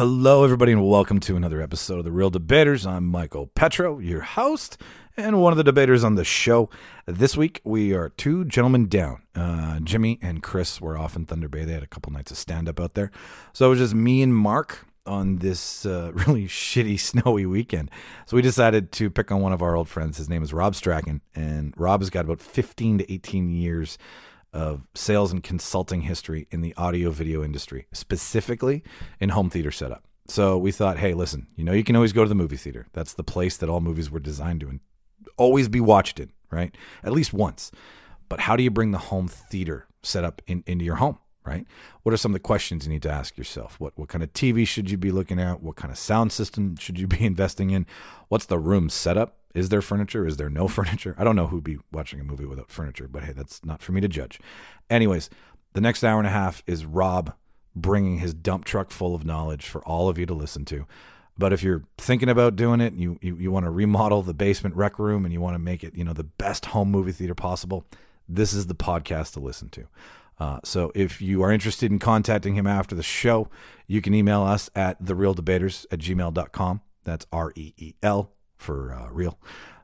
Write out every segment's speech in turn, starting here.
Hello, everybody, and welcome to another episode of The Reel Debaters. I'm Michael Petrow, your host, and one of the debaters on the show. This week, we are two gentlemen down. Uh, Jimmy and Chris were off in Thunder Bay. They had a couple nights of stand up out there. So it was just me and Mark on this uh, really shitty, snowy weekend. So we decided to pick on one of our old friends. His name is Rob Strachan, and Rob has got about 15 to 18 years of sales and consulting history in the audio video industry, specifically in home theater setup. So we thought, hey, listen, you know, you can always go to the movie theater. That's the place that all movies were designed to and always be watched in, right? At least once. But how do you bring the home theater setup in, into your home, right? What are some of the questions you need to ask yourself? What what kind of TV should you be looking at? What kind of sound system should you be investing in? What's the room setup? Is there furniture? Is there no furniture? I don't know who'd be watching a movie without furniture, but hey, that's not for me to judge. Anyways, the next hour and a half is Rob bringing his dump truck full of knowledge for all of you to listen to. But if you're thinking about doing it, you you, you want to remodel the basement rec room and you want to make it, you know, the best home movie theater possible, this is the podcast to listen to. Uh, so if you are interested in contacting him after the show, you can email us at thereeldebaters at gmail.com. That's R E E L for uh, real.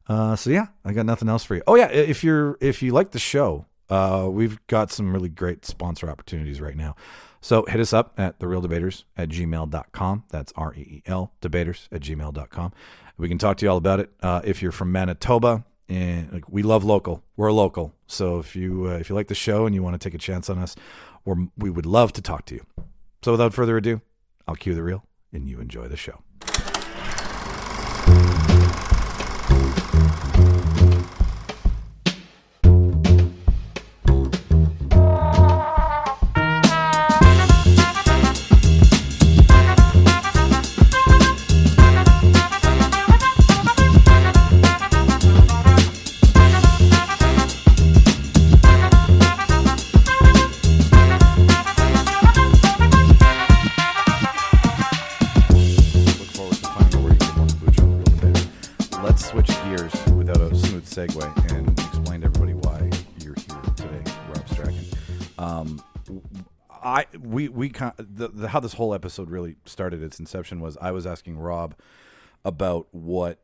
Uh, so yeah, I got nothing else for you. Oh yeah, if you're if you like the show, uh, we've got some really great sponsor opportunities right now. So hit us up at thereeldebaters at gmail.com. That's R E E L debaters at gmail.com. We can talk to you all about it. Uh, if you're from Manitoba, and like, we love local, we're local. So if you uh, if you like the show and you want to take a chance on us, we're, we would love to talk to you. So without further ado, I'll cue the reel and you enjoy the show. We we kind the, the how this whole episode really started its inception was I was asking Rob about what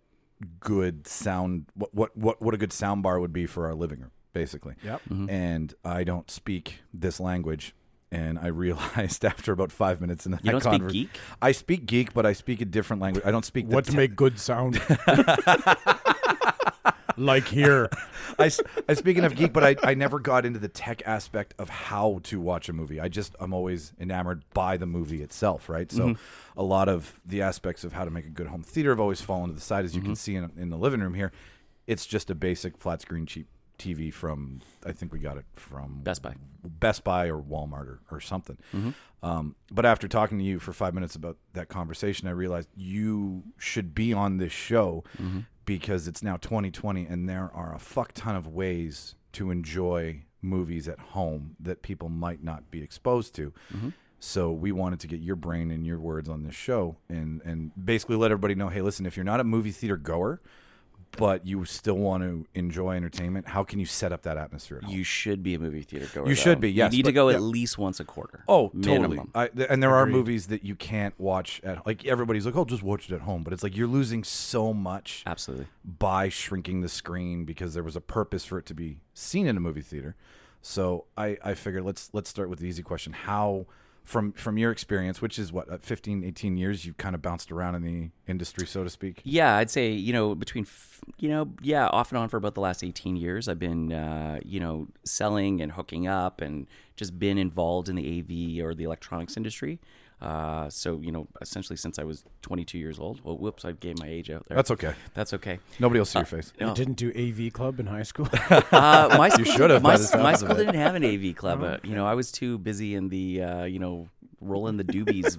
good sound what what what, what a good sound bar would be for our living room basically Yep. Mm-hmm. Mm-hmm. and I don't speak this language and I realized after about five minutes in that You don't speak geek? I speak geek, but I speak a different language. I don't speak What to te- make good sound? like here. I, I speak enough geek, but I, I never got into the tech aspect of how to watch a movie. I just I'm always enamored by the movie itself, right? So Mm-hmm. a lot of the aspects of how to make a good home theater have always fallen to the side, as you Mm-hmm. can see in, in the living room here. It's just a basic flat screen cheap TV from I think we got it from Best Buy. Best Buy or Walmart or, or something. Mm-hmm. Um, but after talking to you for five minutes about that conversation, I realized you should be on this show Mm-hmm. Because it's now 2020 and there are a fuck ton of ways to enjoy movies at home that people might not be exposed to. Mm-hmm. So we wanted to get your brain and your words on this show and, and basically let everybody know, hey, listen, if you're not a movie theater goer, but you still want to enjoy entertainment, how can you set up that atmosphere at? You should be a movie theater goer. You should be, yes, You need to go yeah. at least once a quarter. Oh, totally. I, th- and there are movies that you can't watch at like everybody's like, oh, just watch it at home. But it's like you're losing so much Absolutely. by shrinking the screen because there was a purpose for it to be seen in a movie theater. So I, I figured let's let's start with the easy question. How from from your experience, which is what uh, 15, 18 years, you've kind of bounced around in the industry, so to speak. Yeah, I'd say you know between you know yeah off and on for about the last eighteen years. I've been uh, you know selling and hooking up and just been involved in the AV or the electronics industry. Uh, so you know essentially since I was 22 years old. Well, whoops, I gave my age out there. That's okay. That's okay. Nobody will see your face. No. You didn't do AV club in high school? Uh, my school, should have My, by the sounds my school didn't have an AV club. Uh, you know, I was too busy in the uh, you know rolling the doobies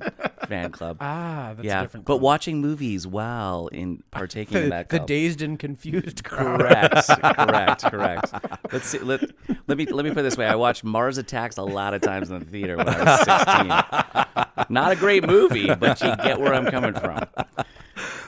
fan club. ah, that's yeah, a different but club. watching movies while in partaking in that the club. dazed and confused crowd. Correct, correct, correct. Let's see, let, let me let me put it this way: I watched Mars Attacks a lot of times in the theater when I was 16. Not a great movie, but you get where I'm coming from.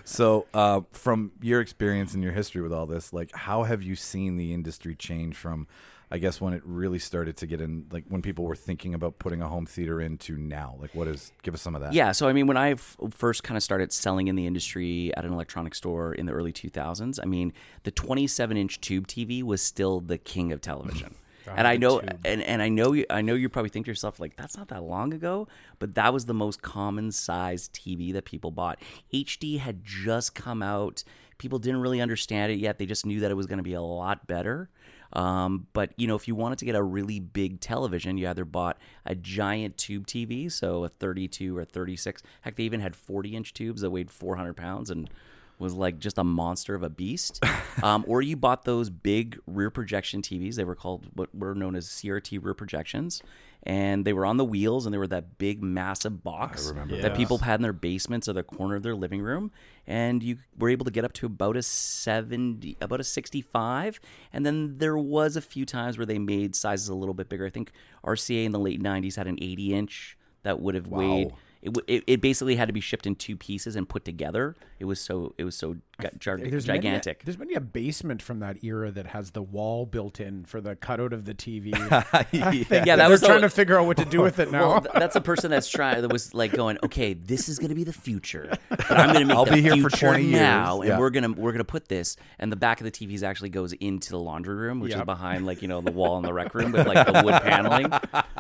So, uh, from your experience and your history with all this, like, how have you seen the industry change from I guess when it really started to get in, like when people were thinking about putting a home theater into now? Like, what is? Give us some of that. Yeah, so I mean, when I f- first kind of started selling in the industry at an electronics store in the early 2000s, I mean, the 27 inch tube TV was still the king of television. and I know, and, and I know, you, I know, you probably think to yourself like, that's not that long ago, but that was the most common size TV that people bought. HD had just come out. People didn't really understand it yet. They just knew that it was going to be a lot better. Um, but you know, if you wanted to get a really big television, you either bought a giant tube TV, so a 32 or 36. Heck, they even had 40 inch tubes that weighed 400 pounds and was like just a monster of a beast. Um, or you bought those big rear projection TVs. They were called what were known as CRT rear projections, and they were on the wheels, and they were that big, massive box remember that people had in their basements or the corner of their living room, and you were able to get up to about a seventy, about a sixty-five, and then there was a few times where they made sizes a little bit bigger. I think RCA in the late '90s had an eighty-inch that would have weighed. It, it, it basically had to be shipped in two pieces and put together. It was so it was so jar- There's gigantic. Many, there's many a basement from that era that has the wall built in for the cutout of the TV. yeah, that was They're trying to figure out what to do with it now. Well, that's a person that's trying that was like going, okay, this is going to be the future, I'm going to make I'll be here for 20 years." now, and Yeah. we're gonna we're gonna put this, and the back of the TVs actually goes into the laundry room, which is behind like you know the wall in the rec room with like the wood paneling,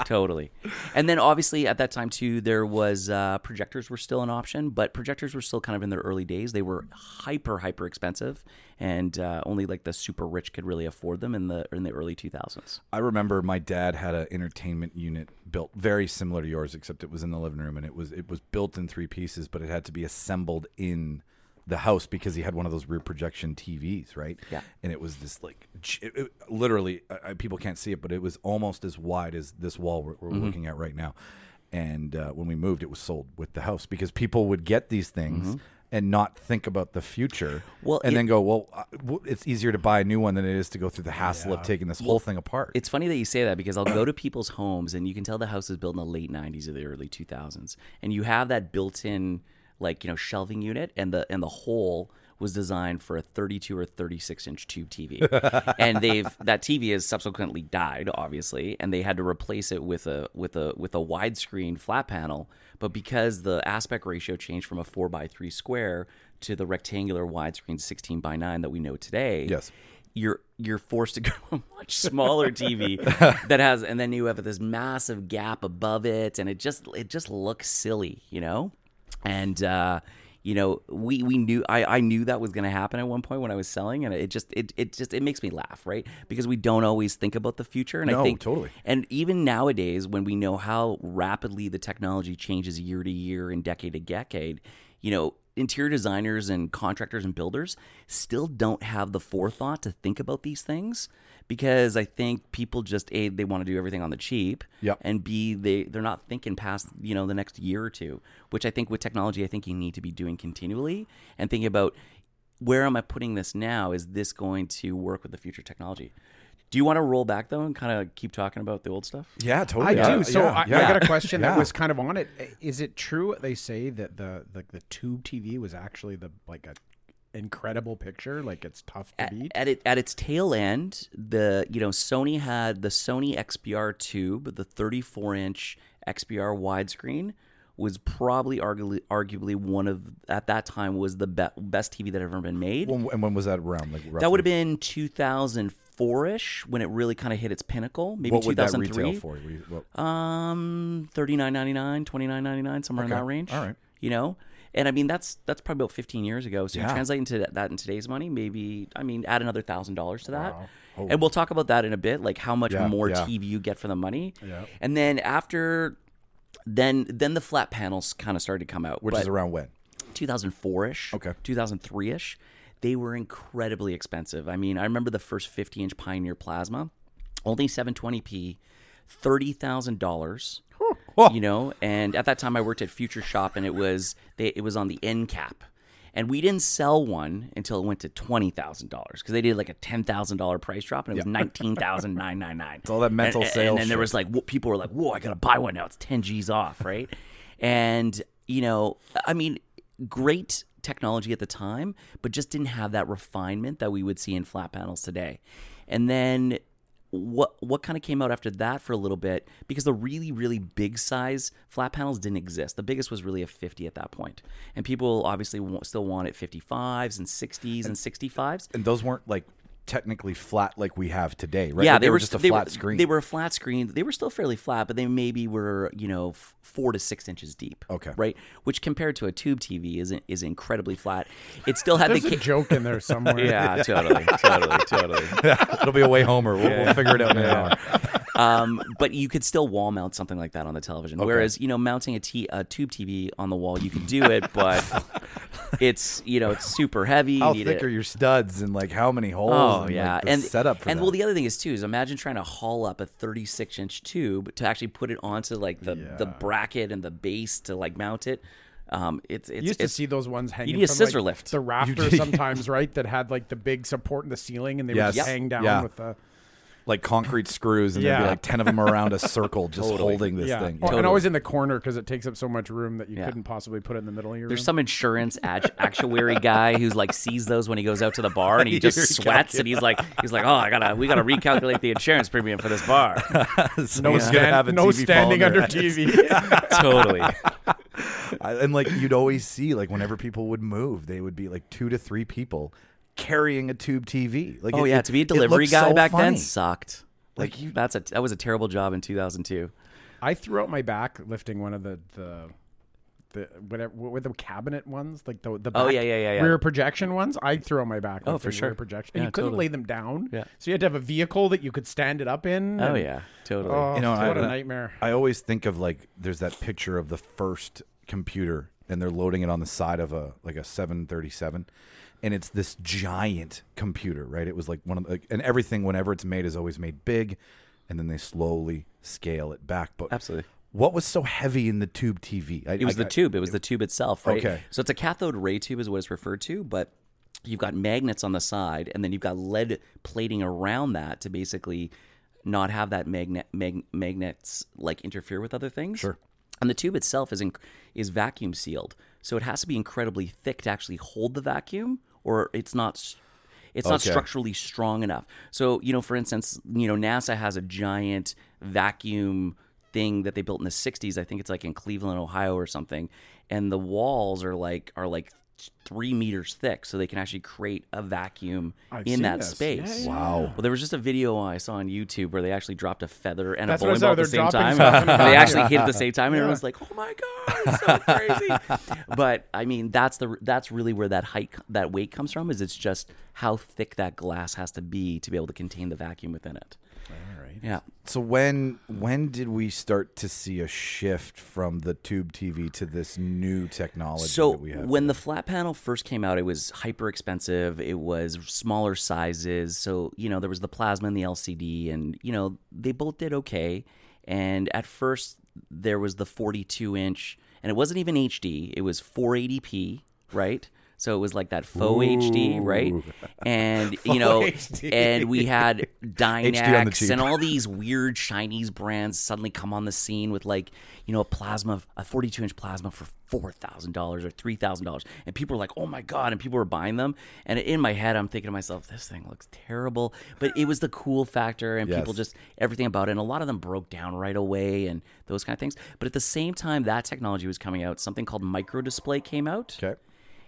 totally. And then obviously at that time too, there was uh, projectors were still an option, but projectors were still kind of in their early days. They were hyper hyper expensive, and uh, only like the super rich could really afford them in the in the early 2000s. I remember my dad had an entertainment unit built very similar to yours, except it was in the living room and it was it was built in three pieces, but it had to be assembled in the house because he had one of those rear projection TVs, right? Yeah. And it was this like it, it- literally, uh, people can't see it, but it was almost as wide as this wall we're, we're looking at right now. And uh, when we moved, it was sold with the house because people would get these things. And not think about the future, Well, and it- then go, well, uh, it's easier to buy a new one than it is to go through the hassle of taking this whole thing apart. It's funny that you say that because I'll go to people's homes and you can tell the house is built in the late 90s or the early 2000s. And you have that built-in like, you know, shelving unit and the and the hole was designed for a 32 or 36 inch tube TV. and they've that TV has subsequently died obviously and they had to replace it with a with a with a widescreen flat panel, but because the aspect ratio changed from a 4 by 3 square to the rectangular widescreen 16 by 9 that we know today Yes. you're you're forced to go to a much smaller TV that has, and then you have this massive gap above it, and it just it just looks silly, you know. And uh, you know, we we knew I, I knew that was going to happen at one point when I was selling, and it just it it just it makes me laugh, right? Because we don't always think about the future, and I think totally. and even nowadays, when we know how rapidly the technology changes year to year and decade to decade, you know, interior designers and contractors and builders still don't have the forethought to think about these things because I think people just a they want to do everything on the cheap, Yep. and b they they're not thinking past you know the next year or two, which I think with technology I think you need to be doing continually and thinking about where am I putting this now? Is this going to work with the future technology? Do you want to roll back though and kind of keep talking about the old stuff? yeah, totally. I totally. do. So yeah, I, I got a question Yeah. that was kind of on it. Is it true they say that the the, the tube TV was actually the like a incredible picture? Like it's tough to at, beat. at it at its tail end, the you know Sony had the Sony XBR tube, the 34 inch XBR widescreen was probably arguably arguably one of at that time was the be- best TV that had ever been made. When, and when was that around? Like that would have been 2004 ish when it really kind of hit its pinnacle. Maybe what would that 2003. retail for? What- what- Um, thirty nine ninety nine, twenty nine ninety nine, somewhere in that range. All right. You know, and I mean that's that's probably about fifteen years ago. So Yeah. you translate into that, in today's money, maybe I mean add another thousand dollars to that, Wow. and we'll talk about that in a bit, like how much Yeah, more yeah. TV you get for the money. And then after, then then the flat panels kind of started to come out, which but is around when? 2004 ish, Okay. 2003 ish. They were incredibly expensive. I mean, I remember the first 50 inch Pioneer Plasma, only 720p, thirty thousand dollars. You know, and at that time I worked at Future Shop, and it was they, it was on the end cap, and we didn't sell one until it went to twenty thousand dollars because they did like a ten thousand dollar price drop, and it was nineteen thousand nine nine nine. It's all that mental and, sales And then there was like people were like, "Whoa, I gotta buy one now! It's ten G's off, right?" and you know, I mean, great technology at the time, but just didn't have that refinement that we would see in flat panels today. And then what what kind of came out after that for a little bit because the really really big size flat panels didn't exist. The biggest was really a 50 at that point, and people obviously still wanted 55s and 60s and 65s. And those weren't like technically flat like we have today, right? Yeah, Like, they, were just a they flat were, screen. They were a flat screen. They were still fairly flat, but they maybe were you know f- four to six inches deep. Okay. right, which compared to a tube TV is is incredibly flat. It still had There's the a ca- joke in there somewhere. yeah, totally, totally, totally. It'll be a way homer. We'll, we'll figure it out in an hour. Um, but you could still wall mount something like that on the television. Whereas you know mounting a, t- a tube TV on the wall, you can do it, but it's you know it's super heavy. You How need thick it- are your studs and like how many holes? Oh and, yeah, like, the and setup for and that. well, the other thing is too is imagine trying to haul up a 36 inch tube to actually put it onto like the the bracket and the base to like mount it. Um, it's it's You used to see those ones hanging. need a from, scissor like, lift. The rafters sometimes, right? That had like the big support in the ceiling, and they Yes. would just Yep. hang down Yeah. with the like concrete screws, and there'd be like ten of them around a circle, just Totally. holding this yeah, thing. Oh, Totally. and always in the corner because it takes up so much room that you Yeah. couldn't possibly put it in the middle of your there's room. some insurance act- actuary guy who's like sees those when he goes out to the bar and he just sweats and he's like he's like oh I gotta we gotta recalculate the insurance premium for this bar. no, Someone's stand- have a no TV standing under there. TV. totally. I- and like you'd always see like whenever people would move, they would be like two to three people carrying a tube TV. Like Oh it- yeah, to be a delivery guy so back then sucked. Like, Like, you- that's a that was a terrible job in 2002. I threw out my back lifting one of the the the whatever with the cabinet ones, like the the Oh, yeah, yeah, yeah, yeah. rear projection ones. I threw out my back. Oh, for sure. Rear projection, and Yeah, you couldn't totally. lay them down. Yeah. so you had to have a vehicle that you could stand it up in. Oh and- yeah, totally. Oh, You know, what I- a nightmare. I always think of like there's that picture of the first computer and they're loading it on the side of a like a 737 and it's this giant computer, right? It was like one of the, and everything whenever it's made is always made big and then they slowly scale it back. But Absolutely. what was so heavy in the tube TV? I, It was I- the tube. It was the tube itself, right? Okay. So it's a cathode ray tube, is what it's referred to, but you've got magnets on the side, and then you've got lead plating around that to basically not have that magnet mag, magnets like interfere with other things. Sure. And the tube itself is in, is vacuum sealed, so it has to be incredibly thick to actually hold the vacuum, or it's not it's not Okay. structurally strong enough. So, you know, for instance, you know, NASA has a giant vacuum thing that they built in the 60s. I think it's like in Cleveland, Ohio or something. And the walls are like are like three meters thick, so they can actually create a vacuum I've in that this. space. Yeah, yeah, Wow. Well, there was just a video I saw on YouTube where they actually dropped a feather and That's a bowling ball at the same time. stuff in a and they actually hit at the same time, and everyone's like, "Oh my god, it's so crazy!" but I mean, that's the that's really where that height that weight comes from. Is it's just how thick that glass has to be to be able to contain the vacuum within it. All right. Yeah. So when when did we start to see a shift from the tube TV to this new technology So that we have? when the flat panel first came out, it was hyper expensive. It was smaller sizes. So you know there was the plasma and the LCD, and you know they both did okay. And at first there was the 42 inch, and it wasn't even HD. It was 480p, right? So it was like that faux HD, right? And you know, HD. and we had on the Dynex cheap. and all these weird Chinese brands suddenly come on the scene with like, you know, a plasma, a 42 inch plasma for four thousand dollars or three thousand dollars, and people were like, "Oh my god!" and people were buying them. And in my head, I'm thinking to myself, "This thing looks terrible," but it was the cool factor, and people just everything about it. And a lot of them broke down right away, and those kind of things. But at the same time, that technology was coming out. Something called micro display came out okay.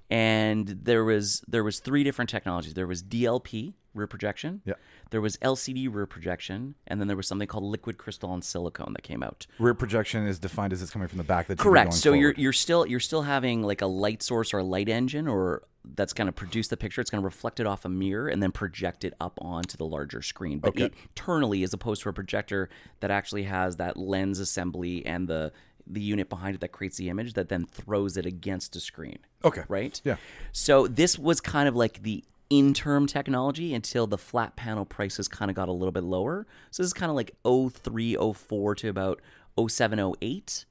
And there was there was three different technologies. There was DLP rear projection. Yeah. There was LCD rear projection, and then there was something called liquid crystal and silicon that came out. Rear projection is defined as it's coming from the back. That's Correct. So you're you're still you're still having like a light source or a light engine, or that's going to produce the picture. It's going to reflect it off a mirror and then project it up onto the larger screen, but Okay. internally, as opposed to a projector that actually has that lens assembly and the the unit behind it that creates the image that then throws it against a screen. Okay. Right. Yeah. So this was kind of like the interim technology until the flat panel prices kind of got a little bit lower. So this is kind of like 03, 04 to about 07, 08.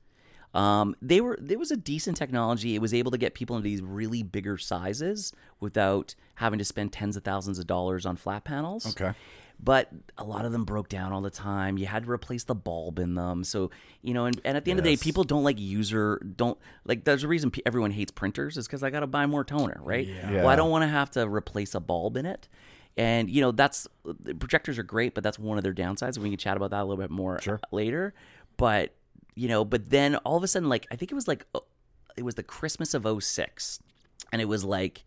Um, they were there was a decent technology. It was able to get people into these really bigger sizes without having to spend tens of thousands of dollars on flat panels. Okay. But a lot of them broke down all the time. You had to replace the bulb in them. So, you know, and, and at the end of the day, people don't like user, don't like, there's a reason everyone hates printers is because I got to buy more toner, right? Yeah. Well, I don't want to have to replace a bulb in it. And you know that's the projectors are great, but that's one of their downsides. We can chat about that a little bit more Sure. later. But you know, but then all of a sudden, like I think it was like uh, it was the Christmas of 06. and it was like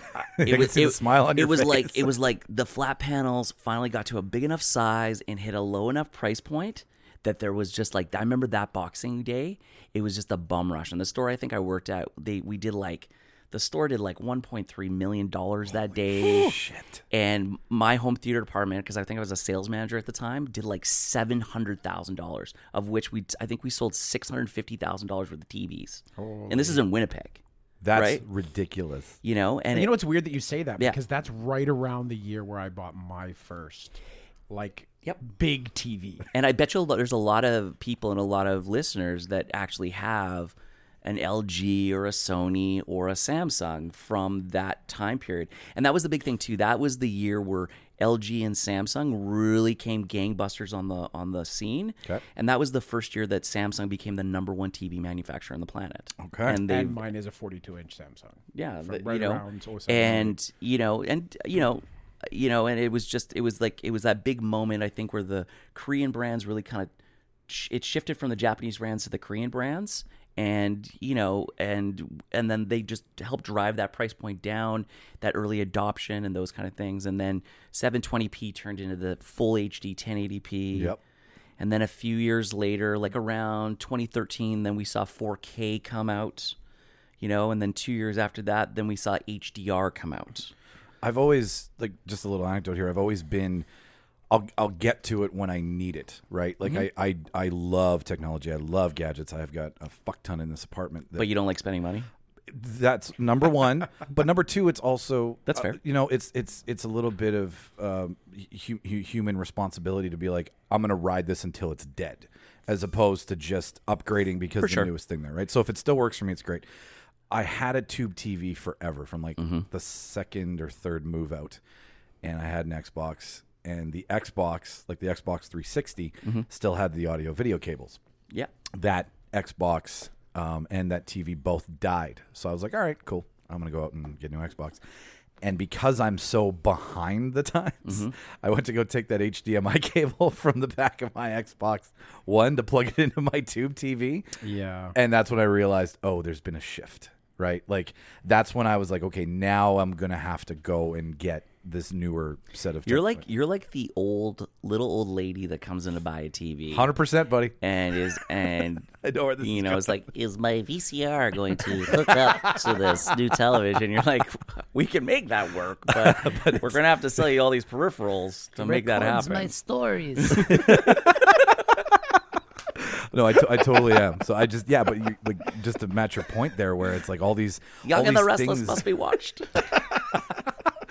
it see the smile on it was like it was like the flat panels finally got to a big enough size and hit a low enough price point that there was just like I remember that Boxing Day, it was just a bum rush. And the store I think I worked at, they we did like the store did like 1.3 million dollars that day. Shit. And my home theater department, because I think I was a sales manager at the time, did like seven hundred thousand dollars, of which we I think we sold six hundred fifty thousand dollars worth of TVs. And this is in Winnipeg, That's Right? ridiculous. you know. And you it- know it's weird that you say that Yeah. because that's right around the year where I bought my first like Yep. big TV. And I bet you there's a lot of people and a lot of listeners that actually have an LG or a Sony or a Samsung from that time period. And that was the big thing too. That was the year where LG and Samsung really came gangbusters on the on the scene. Okay. And that was the first year that Samsung became the number one TV manufacturer on the planet. Okay. And they And mine is a 42 inch Samsung. yeah, From but, right you know, around oh and you know, and you know, you know, and it was just, it was like, it was that big moment, I think, where the Korean brands really kind of, it shifted from the Japanese brands to the Korean brands, and you know, and and then they just help drive that price point down, that early adoption and those kind of things, and then 720p turned into the full HD 1080p. Yep. And then a few years later, like around 2013, then we saw 4K come out, you know, and then two years after that, then we saw HDR come out. I've always like just a little anecdote here. I've always been I'll I'll get to it when I need it, right? Like Mm-hmm. I, I I love technology. I love gadgets. I've got a fuck ton in this apartment. But you don't like spending money? that's number one. but number two, it's also That's uh, fair. you know, it's it's it's a little bit of um, hu- hu- human responsibility to be like, I'm gonna ride this until it's dead, as opposed to just upgrading because For the sure. newest thing there, right? So if it still works for me, it's great. I had a tube TV forever from like Mm-hmm. the second or third move out, and I had an Xbox, and the Xbox, like the Xbox 360, Mm-hmm. still had the audio video cables Yeah. that Xbox um, and that TV both died. So I was like, all right, cool. I'm gonna go out and get a new Xbox. And because I'm so behind the times, Mm-hmm. I went to go take that HDMI cable from the back of my Xbox One to plug it into my tube TV. Yeah. And that's when I realized, oh, there's been a shift, right? Like that's when I was like, okay, now I'm gonna have to go and get this newer set of. You're like you're like the old little old lady that comes in to buy a TV hundred percent, buddy. and is and I know where this you is know it's like is my VCR going to hook up to this new television? You're like we can make that work, but, we're gonna have to sell you all these peripherals to make that Records happen. my stories. No, I, I totally am. So I just yeah, but you, like just to match your point there, where it's like all these Young all and the these Restless things, must be watched.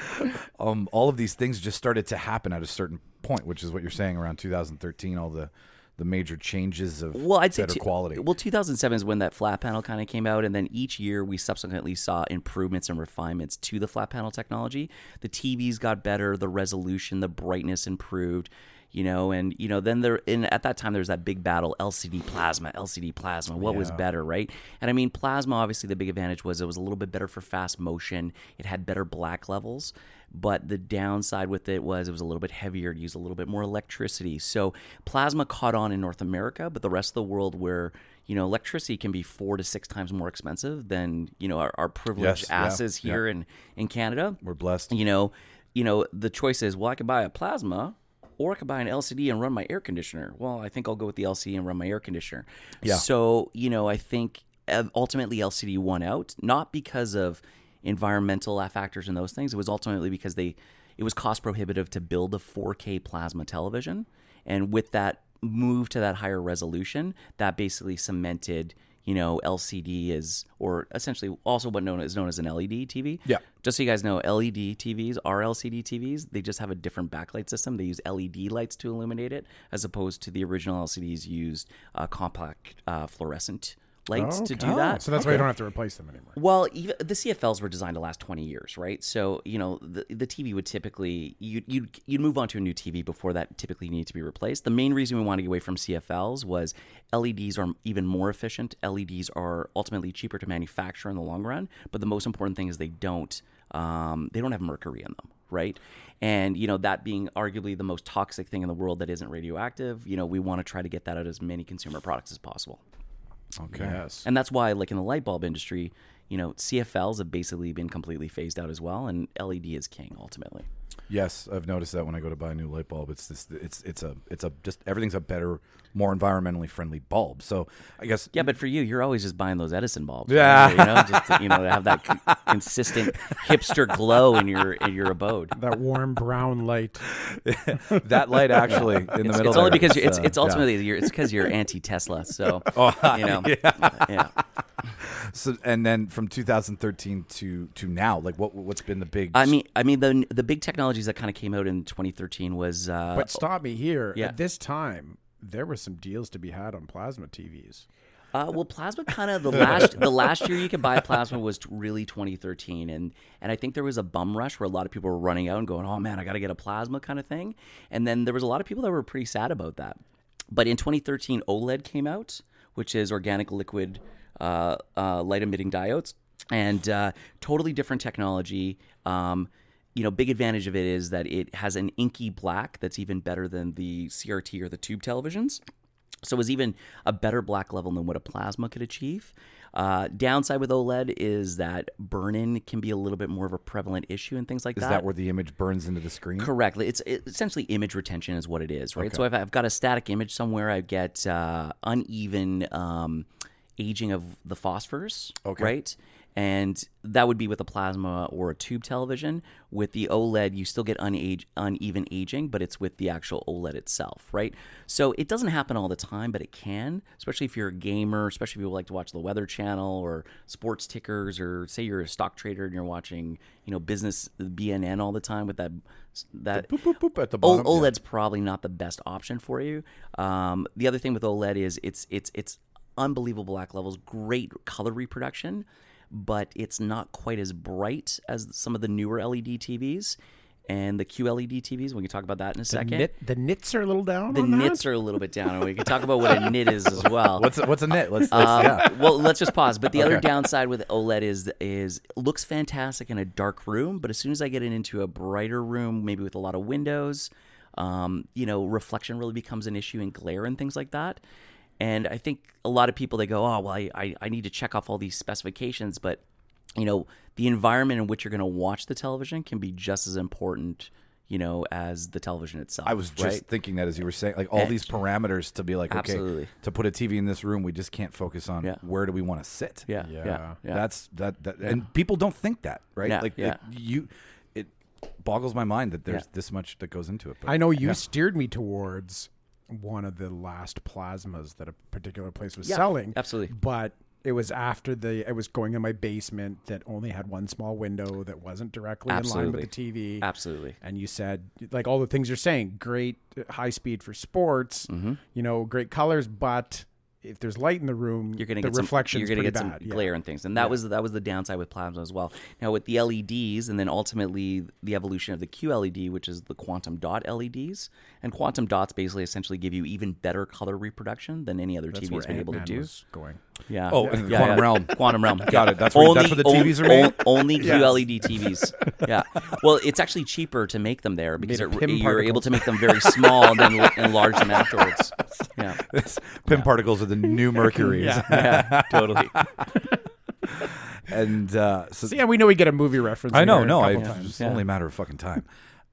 um, all of these things just started to happen at a certain point, which is what you're saying around 2013. All the the major changes of Well, I'd say better two- quality. Well, 2007 is when that flat panel kind of came out, and then each year we subsequently saw improvements and refinements to the flat panel technology. The TVs got better, the resolution, the brightness improved. You know, and you know, then there in at that time there was that big battle: LCD plasma, LCD plasma. What was better, right? And I mean, plasma. Obviously, the big advantage was it was a little bit better for fast motion. It had better black levels, but the downside with it was it was a little bit heavier. It used a little bit more electricity. So plasma caught on in North America, but the rest of the world, where you know electricity can be four to six times more expensive than you know our, our privileged Yes, asses yeah. here in in Canada. We're blessed. You know, you know the choice is well, I could buy a plasma. Or I could buy an LCD and run my air conditioner. Well, I think I'll go with the LCD and run my air conditioner. Yeah. So, you know, I think uh, ultimately LCD won out, not because of environmental factors and those things. It was ultimately because they it was cost prohibitive to build a 4K plasma television, and with that move to that higher resolution, that basically cemented you know LCD is or essentially also what known is known as an LED TV. Yeah. Just so you guys know, LED TVs are LCD TVs. They just have a different backlight system. They use LED lights to illuminate it, as opposed to the original LCDs used uh, compact uh, fluorescent lights to do that. So that's why you don't have to replace them anymore. Well, even the CFLs were designed to last 20 years, right? So, you know, the, the TV would typically, you'd, you'd, you'd move on to a new TV before that typically needed to be replaced. The main reason we wanted to get away from CFLs was LEDs are even more efficient. LEDs are ultimately cheaper to manufacture in the long run, but the most important thing is they don't, um, they don't have mercury in them. right? And you know that being arguably the most toxic thing in the world that isn't radioactive, you know, we want to try to get that out of as many consumer products as possible. Okay. Yes. And that's why, like in the light bulb industry, you know, CFLs have basically been completely phased out as well, and LED is king ultimately. Yes, I've noticed that when I go to buy a new light bulb, it's this, it's it's a it's a just everything's a better, more environmentally friendly bulb. So I guess Yeah, but for you, you're always just buying those Edison bulbs. Yeah. right? you know, just to, you know, to have that c- consistent hipster glow in your in your abode. that warm brown light. that light actually in the It's, middle. it's only because is, you're, it's uh, it's yeah. ultimately you're, it's because you're anti Tesla. So Oh, you know, yeah. So and then from 2013 to to now, like what what's been the big? I mean, I mean the the big that kind of came out in 2013 was uh, But stop me here. yeah. At this time, there were some deals to be had on plasma TVs. Uh, well, plasma kind of the last the last year you could buy plasma was really 2013, and and I think there was a bum rush where a lot of people were running out and going, oh man, I got to get a plasma kind of thing, and then there was a lot of people that were pretty sad about that. But in 2013, OLED came out, which is organic liquid uh, uh, light emitting diodes, and uh, totally different technology. Um, you know, big advantage of it is that it has an inky black that's even better than the CRT or the tube televisions. So it was even a better black level than what a plasma could achieve. Uh, downside with OLED is that burn-in can be a little bit more of a prevalent issue and things like is that where the image burns into the screen? Correctly, it's it, essentially image retention is what it is, right? So if I've got a static image somewhere, I get uh, uneven um, aging of the phosphors, Okay. right? And that would be with a plasma or a tube television. With the OLED, you still get unage, uneven aging, but it's with the actual OLED itself, right? So it doesn't happen all the time, but it can, especially if you're a gamer, especially if you like to watch the Weather Channel or sports tickers, or say you're a stock trader and you're watching, you know, business BNN all the time with that that Boop, boop, boop at the bottom. yeah. OLED's probably not the best option for you. Um, the other thing with OLED is it's it's it's unbelievable black levels, great color reproduction, but it's not quite as bright as some of the newer LED TVs and the QLED TVs. We can talk about that in a The, second. nit, the nits are a little down. the on that? nits are a little bit down, and we can talk about what a nit is as well. What's a, what's a nit? Let's, let's Um, yeah. Well, let's just pause. But the other downside with OLED is is looks fantastic in a dark room, but as soon as I get it into a brighter room, maybe with a lot of windows, um, you know, reflection really becomes an issue and glare and things like that. And I think a lot of people they go, oh well, I, I, I need to check off all these specifications, but you know, the environment in which you're going to watch the television can be just as important, you know, as the television itself. I was just right? thinking that as you were saying, like all these parameters to be like, okay, Absolutely. to put a TV in this room, we just can't focus on Yeah. where do we want to sit. yeah, yeah, Yeah. yeah. That's that, that and people don't think that, right? Yeah, like yeah. It, you, it boggles my mind that there's Yeah. this much that goes into it. But I know you steered me towards one of the last plasmas that a particular place was Yeah, selling. absolutely. But it was after the it was going in my basement that only had one small window that wasn't directly in line with the TV. Absolutely. And you said like all the things you're saying, great uh, high speed for sports, Mm-hmm. you know, great colors, but if there's light in the room, you're going to the get some, reflection's you're gonna pretty get some bad. yeah. glare and things, and that was that was the downside with plasma as well. Now with the LEDs, and then ultimately the evolution of the QLED, which is the quantum dot LEDs, and quantum dots basically essentially give you even better color reproduction than any other That's TV has been able to do. going. Yeah. Oh, yeah, in yeah, quantum yeah. realm. Quantum realm. Got it. That's where- that's where the TVs are made? Only QLED TVs. Yeah. Well, it's actually cheaper to make them there because it, you're able to make them very small and then enlarge them afterwards. Yeah. This Pym particles are the new mercuries, Yeah. Totally. and uh, so So yeah, we know we get a movie reference. I know, no, I, couple it's Yeah. only a matter of fucking time.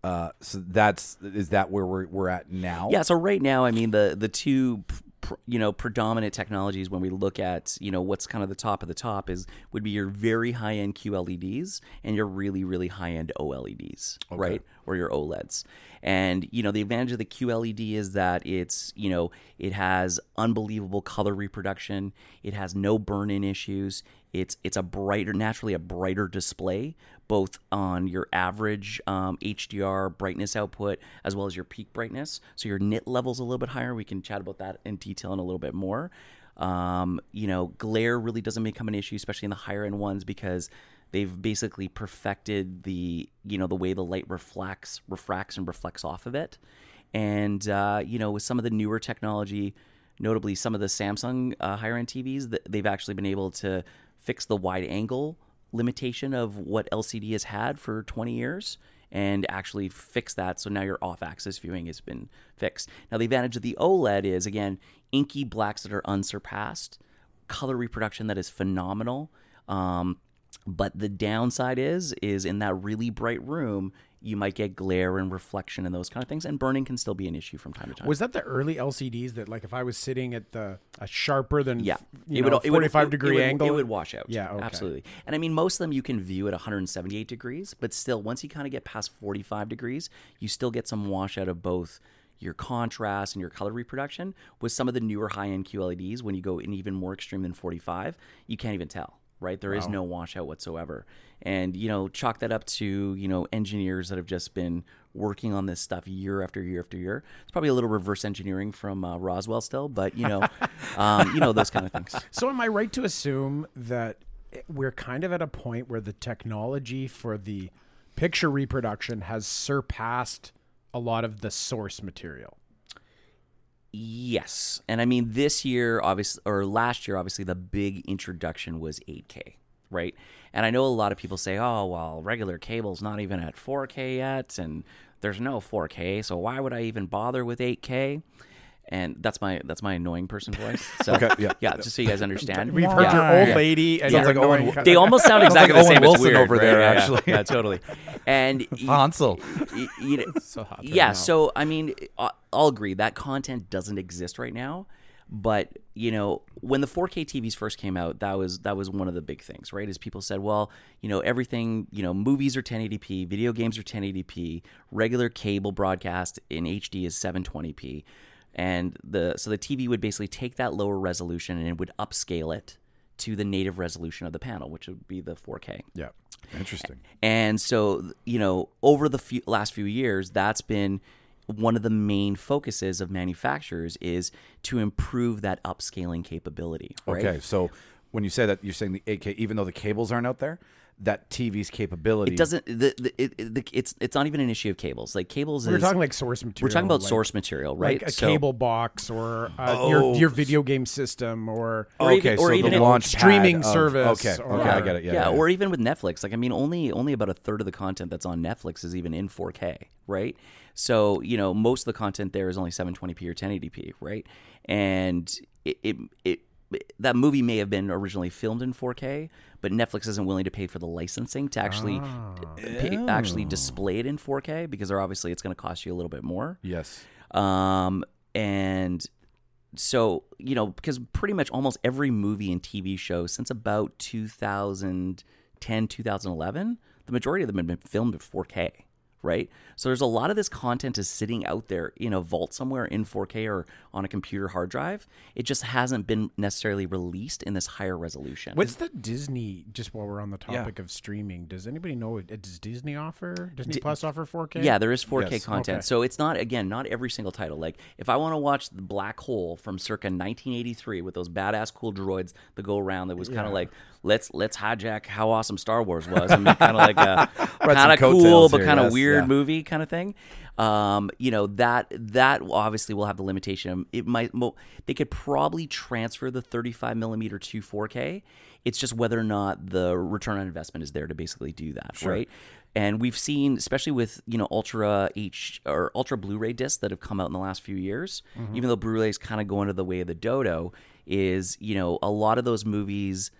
Uh, so that's is that where we're we're at now? Yeah, so right now, I mean, the the two pr- you know predominant technologies when we look at you know what's kind of the top of the top is would be your very high end QLEDs and your really really high end OLEDs, right, or your OLEDs. And you know the advantage of the QLED is that it's you know it has unbelievable color reproduction. It has no burn in issues. It's it's a brighter naturally a brighter display both on your average um, HDR brightness output as well as your peak brightness. So your nit level's a little bit higher. We can chat about that in detail in a little bit more. Um, you know, glare really doesn't become an issue, especially in the higher end ones, because they've basically perfected the you know the way the light reflects, refracts, and reflects off of it. And uh, you know, with some of the newer technology, notably some of the Samsung uh, higher end TVs, th- they've actually been able to fix the wide angle limitation of what LCD has had for 20 years and actually fix that. So now your off axis viewing has been fixed. Now, the advantage of the OLED is, again, inky blacks that are unsurpassed, color reproduction that is phenomenal. Um, but the downside is, is in that really bright room, you might get glare and reflection and those kind of things, and burning can still be an issue from time to time. Was that the early LCDs that, like, if I was sitting at the a sharper than Yeah, you know, it 45 it- degree it would, angle, It would wash out. Yeah, okay. absolutely. And I mean, most of them you can view at 178 degrees, but still, once you kind of get past 45 degrees, you still get some washout of both your contrast and your color reproduction. With some of the newer high end QLEDs, when you go in even more extreme than 45, you can't even tell. Right, there is no washout whatsoever, and you know, chalk that up to you know engineers that have just been working on this stuff year after year after year. It's probably a little reverse engineering from uh, Roswell still, but you know, um, you know those kind of things. So am I right to assume that we're kind of at a point where the technology for the picture reproduction has surpassed a lot of the source material? Yes, and I mean this year, obviously, or last year, obviously, the big introduction was 8K, right? And I know a lot of people say, "Oh, well, regular cable's not even at 4K yet, and there's no 4K, so why would I even bother with 8K?" And that's my that's my annoying person voice. So Okay, yeah. yeah, just so you guys understand. We've heard Yeah. your old Yeah. lady and Sounds your like Owen- annoying- oh, They almost sound exactly like the same. Owen It's Wilson weird, over right? there, Yeah, yeah. actually. Yeah, totally. And y- Hansel. y- you know, So hot yeah. So I mean, I- I'll agree that content doesn't exist right now. But you know, when the 4K TVs first came out, that was that was one of the big things, right? Is people said, well, you know, everything, you know, movies are 1080p, video games are 1080p, regular cable broadcast in HD is 720p, and the so the TV would basically take that lower resolution and it would upscale it to the native resolution of the panel, which would be the 4K. Yeah. Interesting. And so, you know, over the few, last few years, that's been one of the main focuses of manufacturers is to improve that upscaling capability. Right? Okay, so when you say that, you're saying the 8K, even though the cables aren't out there, that TV's capability It doesn't. The, the, it, it, the, it's it's not even an issue of cables. Like cables We're is talking like source material. we're talking about like- source material, right? Like a So- cable box or uh, your your video game system or Or okay, even- or so even the launch streaming pad of- service Okay, or- okay, I get it. Yeah, yeah, yeah, or even with Netflix. Like I mean, only only about a third of the content that's on Netflix is even in 4K, right? So you know, most of the content there is only 720p or 1080p, right? And it, it, it that movie may have been originally filmed in 4K, but Netflix isn't willing to pay for the licensing to actually pay, actually display it in 4K because they're obviously it's going to cost you a little bit more. yes. Um, and so, you know, because pretty much almost every movie and TV show since about 2010, 2011, the majority of them have been filmed at 4K, right? So there's a lot of this content is sitting out there in a vault somewhere in 4K or on a computer hard drive. It just hasn't been necessarily released in this higher resolution. What's the Disney? Just while we're on the topic of streaming, does anybody know? uh, Does Disney offer Disney Plus offer 4K? Yeah, there is 4K Yes. content. Okay. So it's not again not every single title. Like if I want to watch the Black Hole from circa 1983 with those badass cool droids that go around, that was kind of Yeah. like let's let's hijack how awesome Star Wars was and kind of like a kind of cool but kind of yes, weird yeah. movie kind of thing. Um, you know that that obviously will have the limitation. It might mo- they could probably transfer the 35 millimeter to 4K. It's just whether or not the return on investment is there to basically do that, right? And we've seen, especially with you know ultra H or ultra Blu-ray discs that have come out in the last few years, even though Blu-ray is kind of going to the way of the dodo, is you know a lot of those movies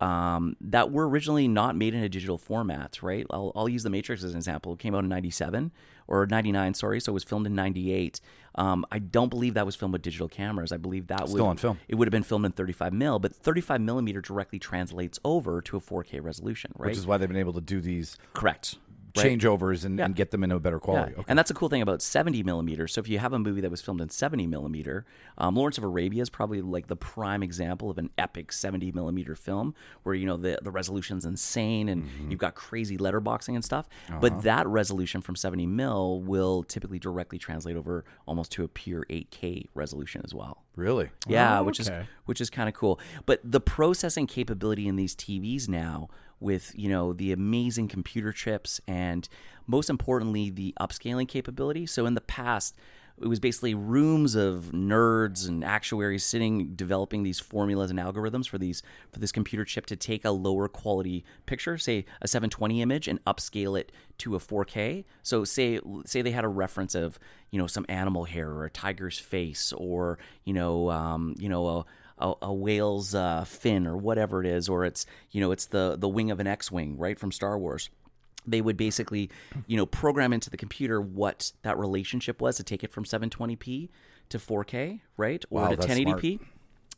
um, that were originally not made in a digital format, right? I'll, I'll use The Matrix as an example. It came out in 97 or 99, sorry. So it was filmed in 98. Um, I don't believe that was filmed with digital cameras. I believe that Still would, on film. It would have been filmed in 35 mil, but 35 millimeter directly translates over to a 4K resolution, right? Which is why they've been able to do these correct. Right? changeovers and, and get them into a better Yeah. quality. Okay. And that's a cool thing about 70 millimeter. So if you have a movie that was filmed in 70 millimeter, um, Lawrence of Arabia is probably like the prime example of an epic 70 millimeter film where you know the the resolution's insane and Mm-hmm. you've got crazy letterboxing and stuff. Uh-huh. But that resolution from 70 mil will typically directly translate over almost to a pure 8K resolution as well. really? Yeah, Oh, which is which is kind of cool. But the processing capability in these TVs now with, you know, the amazing computer chips and most importantly the upscaling capability. So in the past it was basically rooms of nerds and actuaries sitting developing these formulas and algorithms for these for this computer chip to take a lower quality picture, say a 720 image, and upscale it to a 4K. So say say they had a reference of you know some animal hair or a tiger's face or you know um, you know a a, a whale's uh, fin or whatever it is, or it's you know it's the the wing of an X-wing, right from Star Wars. They would basically, you know, program into the computer what that relationship was to take it from 720p to 4K, right, or Wow, to that's 1080p.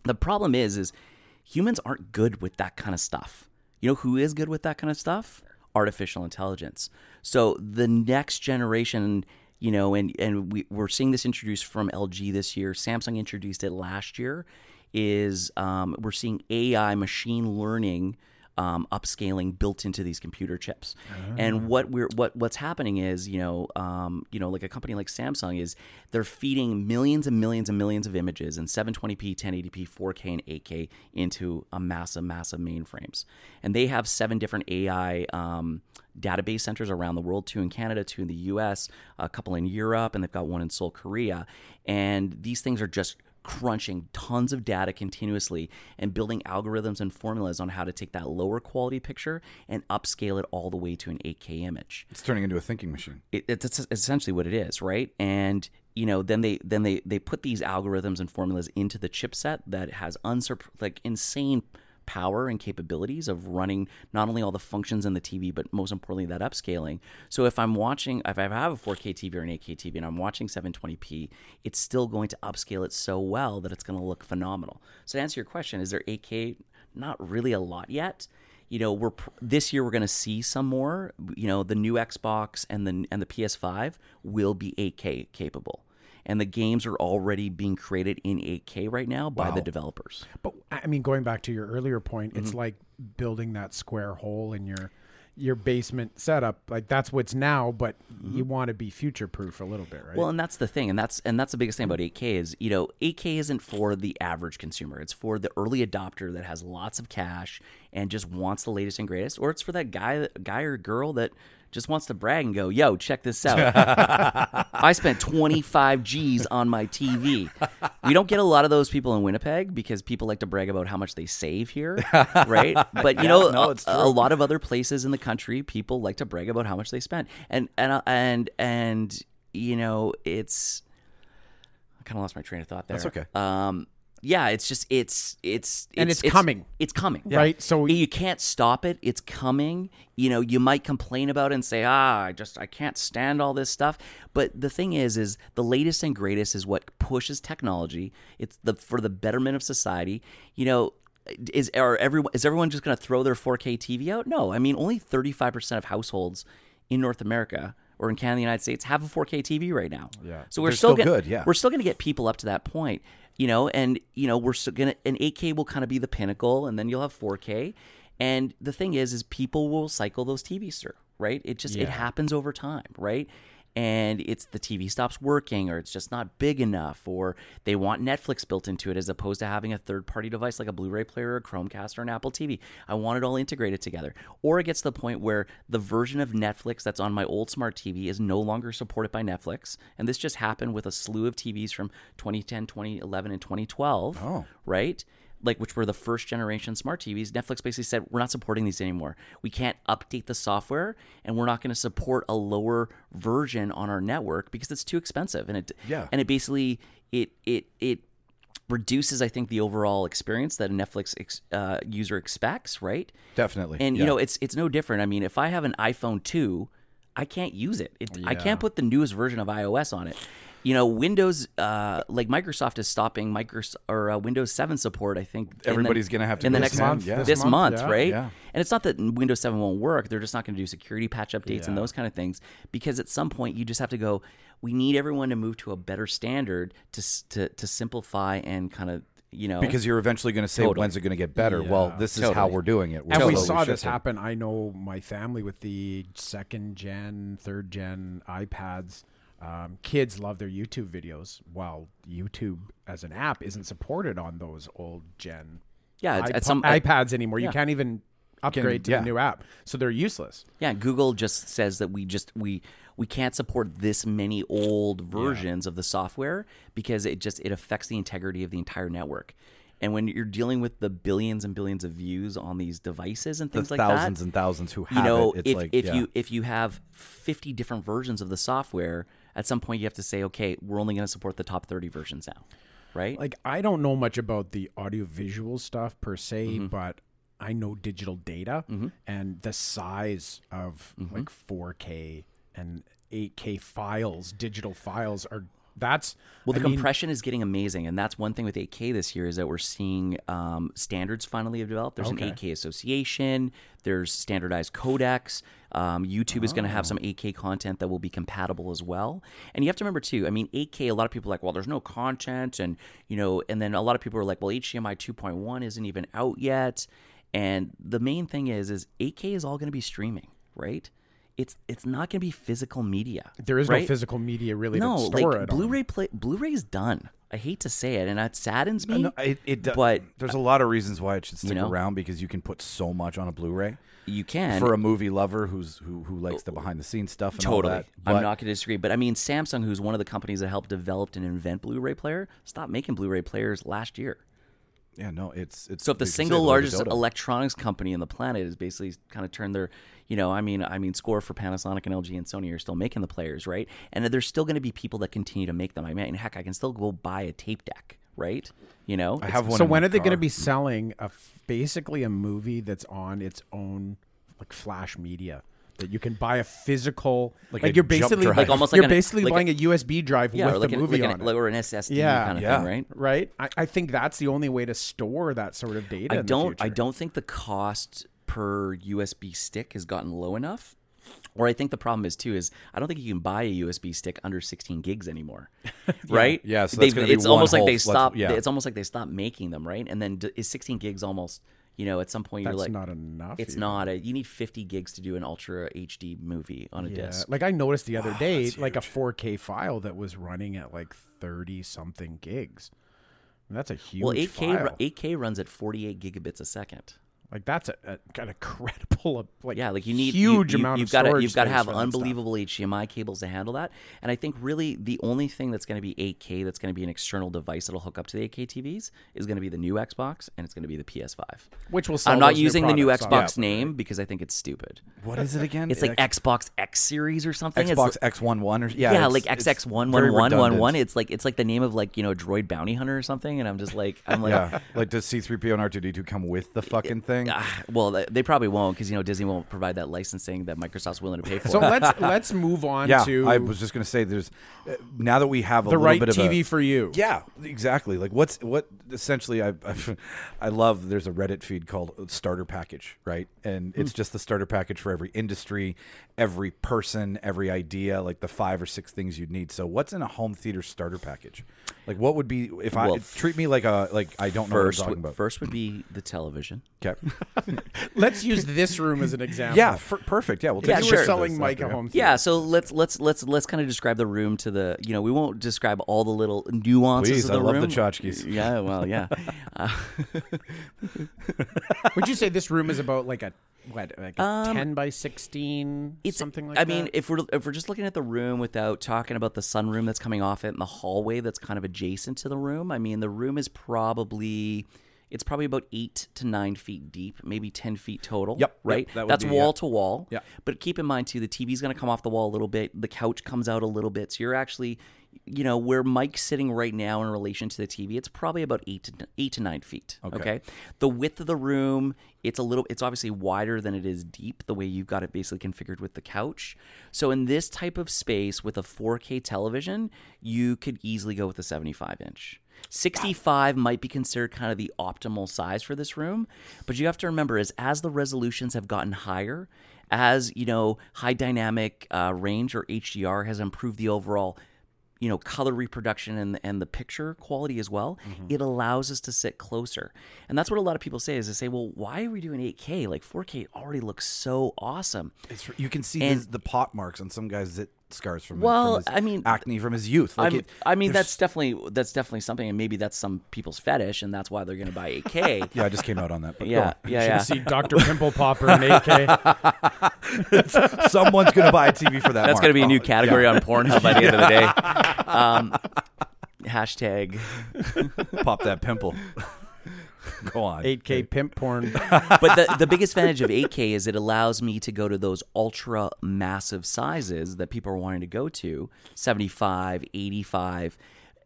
The problem is, is humans aren't good with that kind of stuff. You know who is good with that kind of stuff? Artificial intelligence. So the next generation, you know, and and we, we're seeing this introduced from LG this year. Samsung introduced it last year. Is um, we're seeing AI machine learning um, upscaling built into these computer chips. And what we're what what's happening is, you know, um, you know, like a company like Samsung is they're feeding millions and millions and millions of images in 720p, 1080p, 4K, and 8K into a massive, massive mainframes. And they have seven different AI um, database centers around the world, two in Canada, two in the US, a couple in Europe, and they've got one in Seoul, Korea. And these things are just crunching tons of data continuously and building algorithms and formulas on how to take that lower quality picture and upscale it all the way to an 8K image. It's turning into a thinking machine. It, it's essentially what it is, right? And you know, then they then they they put these algorithms and formulas into the chipset that has unsurp- like insane power and capabilities of running not only all the functions in the TV, but most importantly that upscaling. So if I'm watching, if I have a 4K TV or an 8K TV and I'm watching 720p, it's still going to upscale it so well that it's going to look phenomenal. So to answer your question, is there 8K? Not really a lot yet. You know, we're this year we're going to see some more. You know, the new Xbox and the and the PS5 will be 8K capable. And the games are already being created in 8K right now by the developers. But I mean, going back to your earlier point, Mm-hmm. it's like building that square hole in your your basement setup. Like that's what's now, but you want to be future proof a little bit, right? Mm-hmm. Well, and that's the thing, and that's and that's the biggest thing about 8K is you know 8K isn't for the average consumer. It's for the early adopter that has lots of cash and just wants the latest and greatest, or it's for that guy guy or girl that just wants to brag and go, "Yo, check this out! I spent 25 G's on my TV." We don't get a lot of those people in Winnipeg because people like to brag about how much they save here, right? But you know, no, a- a, lot of other places in the country, people like to brag about how much they spent, and and uh, and and you know, it's. I kind of lost my train of thought there. That's okay. Um, yeah, it's just it's it's And it's coming. It's coming, Right, so- you can't stop it. It's coming. You know, you might complain about it and say, "Ah, I just I can't stand all this stuff." But the thing is, is the latest and greatest is what pushes technology. It's the for the betterment of society. You know, is are everyone is everyone just going to throw their 4K TV out? No, I mean only 35 percent of households in North America or in Canada, the United States, have a 4K TV right now. Yeah. so we're They're still, still gonna, good, yeah. We're still going to get people up to that point, you know, and you know we're still gonna an 8K will kind of be the pinnacle, and then you'll have 4K. And the thing is, is people will cycle those TVs through, right? It just it happens over time, right? And it's the TV stops working, or it's just not big enough, or they want Netflix built into it as opposed to having a third party device like a Blu ray player, or a Chromecast, or an Apple TV. I want it all integrated together. Or it gets to the point where the version of Netflix that's on my old smart TV is no longer supported by Netflix. And this just happened with a slew of TVs from 2010, 2011, and 2012, Oh. right? Like, which were the first generation smart TVs. Netflix basically said, we're not supporting these anymore. We can't update the software, and we're not going to support a lower version on our network because it's too expensive. And it, Yeah. and it basically, it, it, it, reduces, I think, the overall experience that a Netflix ex, uh, user expects, right? Definitely. And Yeah. you know, it's it's no different. I mean, if I have an iPhone two, I can't use it. it I can't put the newest version of iOS on it. You know, Windows, uh, like Microsoft is stopping Microsoft or uh, Windows Seven support. I think in the- Everybody's gonna have to in the next soon, month. yeah. This, This month, month, yeah. right? Yeah. And it's not that Windows Seven won't work. They're just not going to do security patch updates and those kind of things because at some point you just have to go. We need everyone to move to a better standard to to to simplify and kind of you know because you're eventually going to say, Totally. when's it going to get better? Well, Yeah. this is how we're doing it. We're and we slowly saw this shifting. happen. I know my family with the second gen, third gen iPads. Um, kids love their YouTube videos, while YouTube as an app isn't supported on those old gen yeah at, iPod- at some iPads anymore. yeah. You can't even upgrade to yeah. the new app, so they're useless. Yeah, Google just says that we just we we can't support this many old versions of the software because it just it affects the integrity of the entire network. And when you're dealing with the billions and billions of views on these devices and The things like thousands that, and thousands who have you know, it. If like if yeah. you if you have 50 different versions of the software, at some point you have to say, okay, we're only going to support the top 30 versions now, right? Like I don't know much about the audio visual stuff per se, Mm-hmm. but I know digital data and the size of Mm-hmm. like 4K and 8K files, digital files are that's Well, the I mean, compression is getting amazing, and that's one thing with 8K this year is that we're seeing um, standards finally have developed. There's Okay. an 8K association. There's standardized codecs. Um, YouTube is going to have some 8K content that will be compatible as well. And you have to remember too. I mean, 8K. A lot of people are like, well, there's no content, and you know, and then a lot of people are like, well, HDMI 2.1 isn't even out yet. And the main thing is, is 8K is all going to be streaming, right? It's it's not going to be physical media. there is right? no physical media really no, to store like. Blu-ray play, Blu-ray's done. I hate to say it, and that saddens me. No, it, it do- but there's a lot of reasons why it should stick know? around because you can put so much on a Blu-ray you can for a movie lover who's who who likes the oh, behind the scenes stuff and all totally. I'm not going to disagree, but I mean, Samsung, who's one of the companies that helped develop and invent Blu-ray player, stopped making Blu-ray players last year. yeah, no, it's it's So if the you can say single largest electronics company in the planet is basically kind of turned their, you know, I mean, I mean, Score for Panasonic and LG and Sony are still making the players, right? And there's still going to be people that continue to make them. I mean, heck, I can still go buy a tape deck, right? You know, I have one. so when my are they going to be selling a f- basically a movie that's on its own like flash media that you can buy a physical Like like, a you're jump basically drive. Like almost like you're an- basically like buying a, USB drive yeah, with or like the an, movie like, on an, it. or an SSD Yeah. kind of Yeah. thing, right? right? I, I think that's the only way to store that sort of data. I in don't. I don't think the cost per USB stick has gotten low enough. Or I think the problem is too is I don't think you can buy a USB stick under 16 gigs anymore, right? Yeah, so that's be it's almost like they stopped. yeah. It's almost like they stopped making them, right? And then d- is 16 gigs almost? You know, at some point you're That's like, not enough. it's even. not. A, you need 50 gigs to do an ultra HD movie on a Yeah. disc. Like I noticed the other day, like a 4K file that was running at like 30 something gigs. And that's a huge Well, 8K file. 8K runs at 48 gigabits a second. Like that's a, a kind of credible, uh, like Yeah, like you need you- huge you, amount You've of got to storage you've got to have for that stuff. unbelievable HDMI cables to handle that. And I think really the only thing that's going to be 8K that's going to be an external device that'll hook up to the 8K TVs is going to be the new Xbox and it's going to be the PS5. Which will I'm not those new using the new Xbox obviously. name because I think it's stupid. What is it again? It's like Xbox X series or something. Xbox X One One or yeah, yeah, like XX one one one one one. It's like it's like the name of like you know a droid bounty hunter or something. And I'm just like I'm like Yeah, like does C three PO and R two D two come with the fucking thing? Ah, well they- they probably won't because you know Disney won't provide that licensing that Microsoft's willing to pay for. So let's let's move on Yeah, to I was just gonna say there's uh, now that we have a the little right bit of TV a, for you. Yeah, exactly. Like what's what essentially I I, I love there's a Reddit feed called starter package, right? And Hmm. it's just the starter package for every industry, every person, every idea, like the five or six things you'd need. So what's in a home theater starter package? Like what would be if I Well, treat me like a like I don't know first what I'm would, talking about. first would be the television. Okay. Let's use this room as an example. yeah, for, perfect. Yeah, we'll take Yeah, a Because look selling this Mike a home. Yeah, so let's let's let's let's kind of describe the room to the you know we won't describe all the little nuances Please, of the I love the room. tchotchkes. Yeah, well, yeah. Uh, Would you say this room is about like a what, like a Um, ten by sixteen, it's something like that? I that? mean, if we're if we're just looking at the room without talking about the sunroom that's coming off it and the hallway that's kind of adjacent to the room, I mean, the room is probably it's probably about eight to nine feet deep, maybe ten feet total. Yep, yep, right. that that's be- wall yeah. to wall. Yeah. But keep in mind too, the TV's going to come off the wall a little bit. The couch comes out a little bit, so you're actually, you know, where Mike's sitting right now in relation to the TV, it's probably about eight to eight to nine feet. Okay. The width of the room, it's a little, it's obviously wider than it is deep. The way you've got it basically configured with the couch. So in this type of space with a 4K television, you could easily go with a 75 inch. 65 might be considered kind of the optimal size for this room, but you have to remember is as the resolutions have gotten higher, as you know, high dynamic uh, range or HDR has improved the overall you know color reproduction and and the picture quality as well mm-hmm. it allows us to sit closer. And that's what a lot of people say is they say well why are we doing 8k like 4k already looks so awesome. It's, you can see And- the, the pot marks on some guys that scars from, Well, from his I mean, acne from his youth. Like I'm- it- I mean, that's definitely that's definitely something, and maybe that's some people's fetish, and that's why they're going to buy 8K. yeah. I just came out on that. But go yeah, on. yeah, Should yeah. see Dr. Pimple Popper and 8K. Someone's gonna buy a TV for that. That's going to be a new mark. Oh, category on Pornhub by the end of the day. Um, hashtag. Pop that pimple. go on. 8K pimp porn. But the, the biggest advantage of 8K is it allows me to go to those ultra massive sizes that people are wanting to go to 75, 85,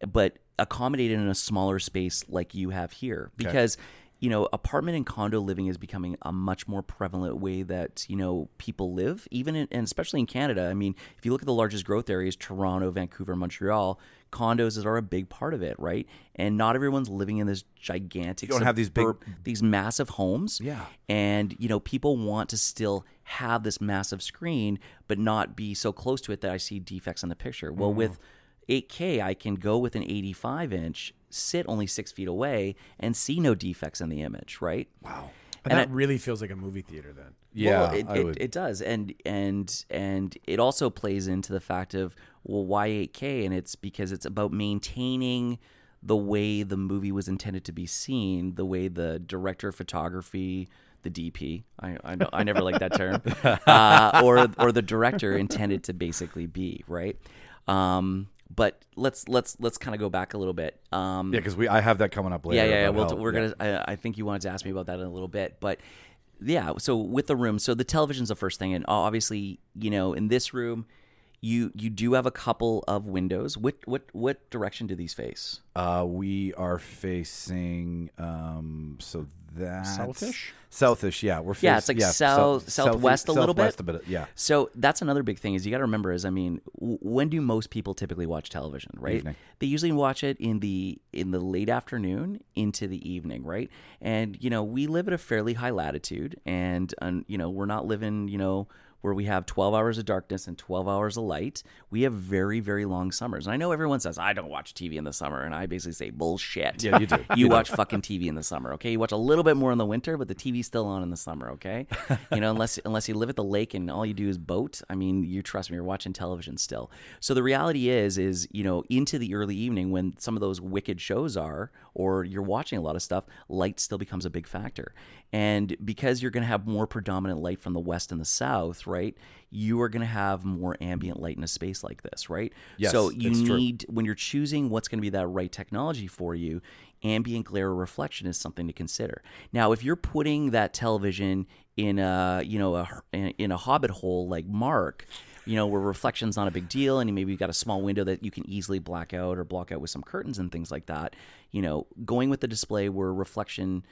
but accommodated in a smaller space like you have here. Because, you know, apartment and condo living is becoming a much more prevalent way that, you know, people live, even in, and especially in Canada. I mean, if you look at the largest growth areas, Toronto, Vancouver, Montreal, condos are a big part of it, right? And not everyone's living in this gigantic You don't have these big- these massive homes. Yeah. And, you know, people want to still have this massive screen, but not be so close to it that I see defects in the picture. Well, Mm-hmm. with 8K, I can go with an 85 inch, sit only six feet away, and see no defects in the image, right? Wow. And, And that I- really feels like a movie theater then. Yeah, well, it, it, it does, and and and it also plays into the fact of well, why 8K, and it's because it's about maintaining the way the movie was intended to be seen, the way the director of photography, the DP, I I, know, I never like that term, uh, or or the director intended to basically be right. Um, but let's let's let's kind of go back a little bit. Um, Yeah, because we I have that coming up later. yeah, yeah, yeah. We'll, how- we're yeah. gonna. I, I think you wanted to ask me about that in a little bit, but yeah. So with the room, so the television's the first thing, and obviously, you know, in this room, you you do have a couple of windows. What what what direction do these face? Uh, we are facing um, so that Southish? Southish, yeah. We're facing, Yeah, it's like south- southwest a little bit. a bit. Yeah, So that's another big thing is you got to remember is I mean, w- when do most people typically watch television, right? Evening. They usually watch it in the in the late afternoon into the evening, right? And you know, we live at a fairly high latitude and um, you know, we're not living, you know, where we have 12 hours of darkness and 12 hours of light. We have very very long summers. And I know everyone says I don't watch TV in the summer and I basically say bullshit. Yeah, you do. you You do. watch fucking TV in the summer, okay? You watch a little bit more in the winter, but the TV's still on in the summer, okay? You know, unless unless you live at the lake and all you do is boat. I mean, you trust me, you're watching television still. So the reality is, is you know, into the early evening when some of those wicked shows are, or you're watching a lot of stuff, light still becomes a big factor. And because you're going to have more predominant light from the west and the south, right? You are going to have more ambient light in a space like this, right? Yes, so you it's true. need when you're choosing what's going to be that right technology for you, ambient glare or reflection is something to consider. Now, if you're putting that television in a you know a, in a hobbit hole like Mark, you know where reflection's not a big deal, and maybe you've got a small window that you can easily black out or block out with some curtains and things like that. You know, going with the display where reflection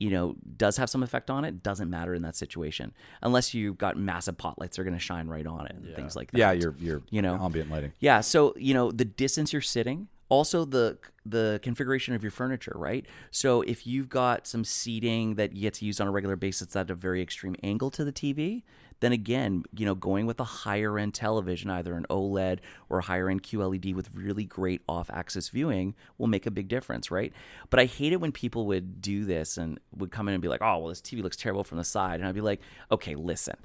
you know, does have some effect on it, doesn't matter in that situation. Unless you've got massive pot lights that are going to shine right on it and things like that. yeah. You're you're You know. ambient lighting. Yeah, so you know the distance you're sitting, also the the configuration of your furniture, right? So if you've got some seating that you get to use on a regular basis at a very extreme angle to the TV, then again, you know, going with a higher end television, either an OLED or a higher end QLED with really great off axis viewing will make a big difference, right? But I hate it when people would do this and would come in and be like, oh, well, this TV looks terrible from the side. And I'd be like, okay, listen.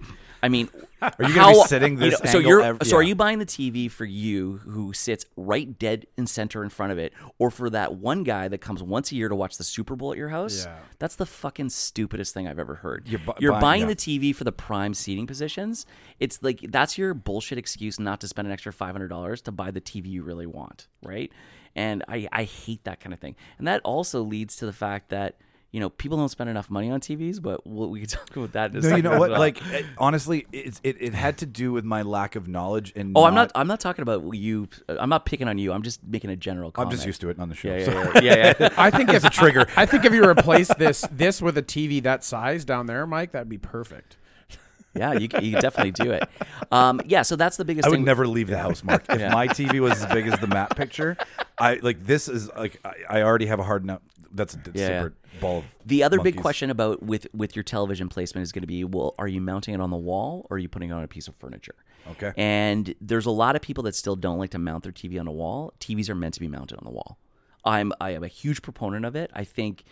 I mean, are you gonna be sitting this so angle you're ev- so are you buying the TV for you who sits right dead in center in front of it, or for that one guy that comes once a year to watch the Super Bowl at your house? Yeah. That's the fucking stupidest thing I've ever heard. You're bu- You're buying- buying yeah. the TV for the prime seating positions. It's like that's your bullshit excuse not to spend an extra five hundred dollars to buy the TV you really want, right? And I I hate that kind of thing. And that also leads to the fact that. You know, people don't spend enough money on TVs, but we'll, we can talk about that. In a No, you know what? well. Like it, honestly, it, it it had to do with my lack of knowledge and. Oh, I'm not. I'm not talking about you. I'm not picking on you. I'm just making a general I'm just used to it on the show. Yeah, so- yeah, yeah, yeah. yeah. I think if a trigger. I think if you replace this this with a TV that size down there, Mike, that'd be perfect. Yeah, you you can definitely do it. Um, yeah, so that's the biggest thing. I would thing. never leave the house, Mark. If Yeah. my TV was as big as the map picture, I like this is like I, I already have a hard enough. That's a Yeah, yeah. separate ball. Of the other big question about with with your television placement is going to be, well, are you mounting it on the wall or are you putting it on a piece of furniture? Okay. And there's a lot of people that still don't like to mount their TV on a wall. TVs are meant to be mounted on the wall. I'm I am a huge proponent of it. I think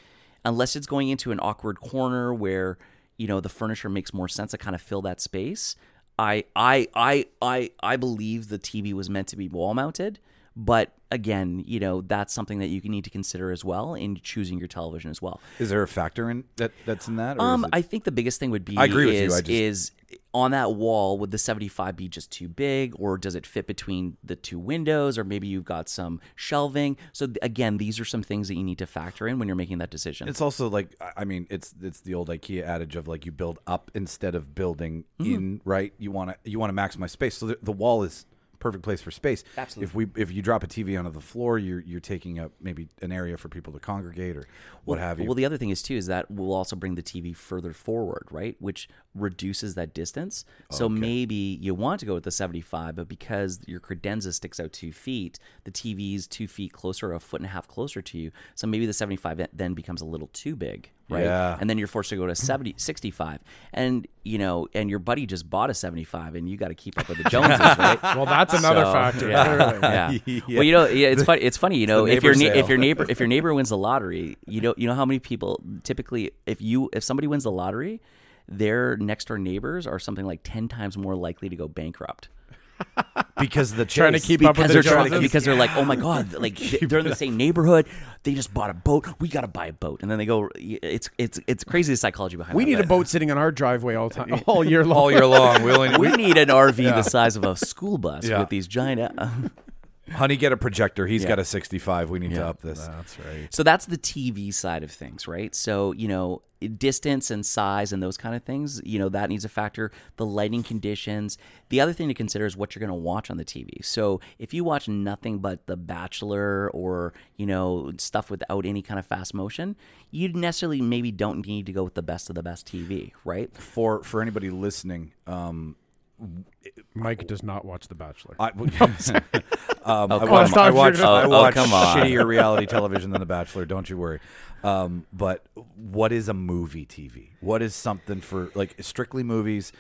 unless it's going into an awkward corner where you know the furniture makes more sense to kind of fill that space. I I I I I believe the TV was meant to be wall mounted, but again, you know, that's something that you can need to consider as well in choosing your television as well. Is there a factor in that that's in that? Or Um, I think the biggest thing would be I agree with you, I just- is on that wall would the 75 be just too big or does it fit between the two windows or maybe you've got some shelving. So again, these are some things that you need to factor in when you're making that decision. it's also like I- mean it's it's the old IKEA adage of like you build up instead of building Mm-hmm. in. Right? You want to you want to maximize space. So the, the wall is perfect place for space. Absolutely. If we if you drop a TV onto the floor, you're you're taking up maybe an area for people to congregate or what have you. Well, the other thing is too is that we'll also bring the TV further forward, right? Which reduces that distance. So maybe you want to go with the 75, but because your credenza sticks out two feet, the TV is two feet closer, a foot and a half closer to you. So maybe the 75 then becomes a little too big, right? Yeah. And then you're forced to go to 70, 65. And, you know, and your buddy just bought a 75 and you got to keep up with the Joneses, right? Well, that's another So, factor. Yeah, clearly. yeah. Well, you know, yeah, it's funny. It's funny. You know, if your neighbor ne- if your neighbor if your neighbor wins the lottery, you know, you know how many people typically if you if somebody wins the lottery, their next door neighbors are something like ten times more likely to go bankrupt because the Trying to chase- keep up with because the they're trying, Joneses. because they're like, oh my god, like they're in the same neighborhood. They just bought a boat. We got to buy a boat, and then they go. It's it's it's crazy the psychology behind. It. We that, need a but boat sitting on our driveway all time, all year long. all year long. We only We need an RV the size of a school bus Yeah. with these giant. Uh, honey get a projector. He's Yeah. got a 65. We need to up this. That's right. So that's the TV side of things, right? So, you know, distance and size and those kind of things, you know, that needs a factor. The lighting conditions. The other thing to consider is what you're going to watch on the TV. So, if you watch nothing but The Bachelor or, you know, stuff without any kind of fast motion, you necessarily maybe don't need to go with the best of the best TV, right? For for anybody listening, um, Mike does not watch The Bachelor. I, um, Oh, I watch. I watch, Oh, I oh, watch come on. shittier reality television than The Bachelor. Don't you worry. Um, but what is a movie TV? What is something for like strictly movies?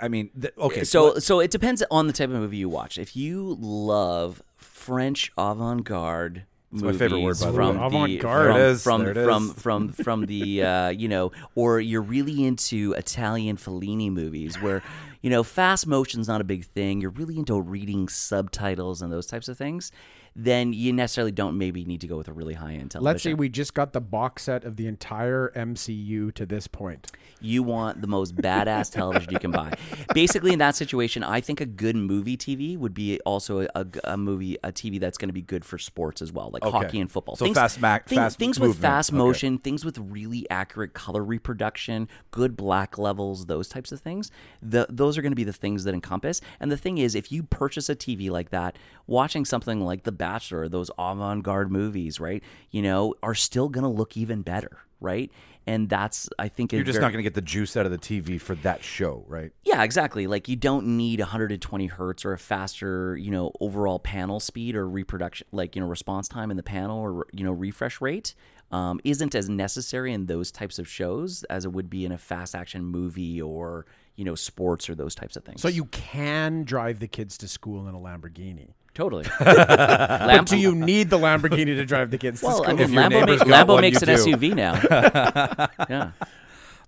I mean, th- okay. So so it depends on the type of movie you watch. If you love French avant-garde my favorite word, by the from way. the Avant-garde. from There it is, from there it from, is. from from the uh, you know, or you're really into Italian Fellini movies where you know fast motion's not a big thing. You're really into reading subtitles and those types of things. Then you necessarily don't maybe need to go with a really high end television. Let's say we just got the box set of the entire MCU to this point. You want the most badass television you can buy. Basically, in that situation, I think a good movie TV would be also a, a- movie, a TV that's going to be good for sports as well, like Okay. hockey and football. So fast ma- thing- fast things with movement. fast Okay. motion, things with really accurate color reproduction, good black levels, those types of things. The, those are going to be the things that encompass. And the thing is, if you purchase a TV like that, watching something like The Bachelor, those avant-garde movies, right? You know, are still going to look even better, right? And that's, I think, you're just not going to get the juice out of the TV for that show, right? yeah, exactly. Like you don't need 120 hertz or a faster, you know, overall panel speed or reproduction, like you know, response time in the panel or you know, refresh rate. Um, isn't as necessary in those types of shows as it would be in a fast action movie or you know, sports or those types of things. So you can drive the kids to school in a Lamborghini. Totally. But do you need the Lamborghini to drive the kids to Well, school? I mean, Lambo, make, Lambo one, makes an do. SUV now. yeah.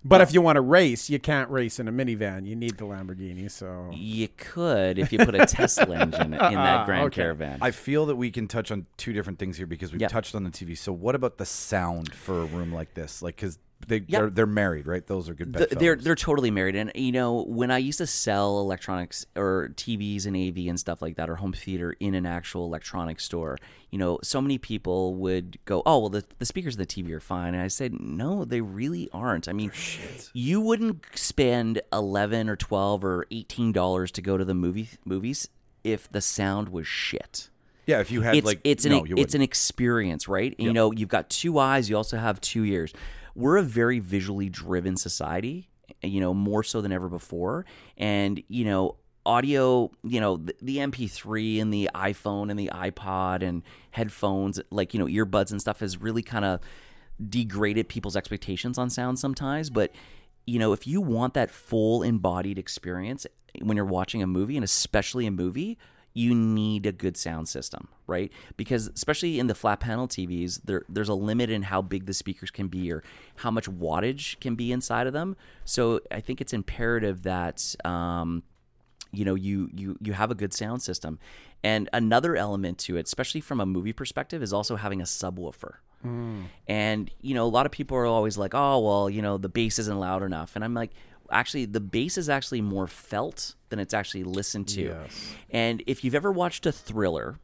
but if you want to race, you can't race in a minivan. You need the Lamborghini. So You could if you put a Tesla engine in that Grand Okay. Caravan. I feel that we can touch on two different things here because we've Yeah. touched on the TV. So what about the sound for a room like this? Like, because they Yeah. they're, they're married, right? Those are good. Th- they're they're totally married, and you know when I used to sell electronics or TVs and AV and stuff like that, or home theater in an actual electronics store, you know, so many people would go, "Oh, well, the the speakers of the TV are fine," and I said, "No, they really aren't. I mean, you wouldn't spend eleven or twelve or eighteen dollars to go to the movie movies if the sound was shit." yeah. If you had it's like, it's an no, it's an experience, right? And, You know, you've got two eyes, you also have two ears. We're a very visually driven society, you know, more so than ever before. And you know, audio, you know, the, the MP3 and the iPhone and the iPod and headphones, like you know, earbuds and stuff, has really kind of degraded people's expectations on sound sometimes. But you know, if you want that full embodied experience when you're watching a movie, and especially a movie, you need a good sound system, right? Because especially in the flat panel TVs, there there's a limit in how big the speakers can be or how much wattage can be inside of them. So I think it's imperative that um, you know you you you have a good sound system and another element to it especially from a movie perspective is also having a subwoofer and you know a lot of people are always like oh well you know the bass isn't loud enough and i'm like actually the bass is actually more felt than it's actually listened to Yes. and if you've ever watched a thriller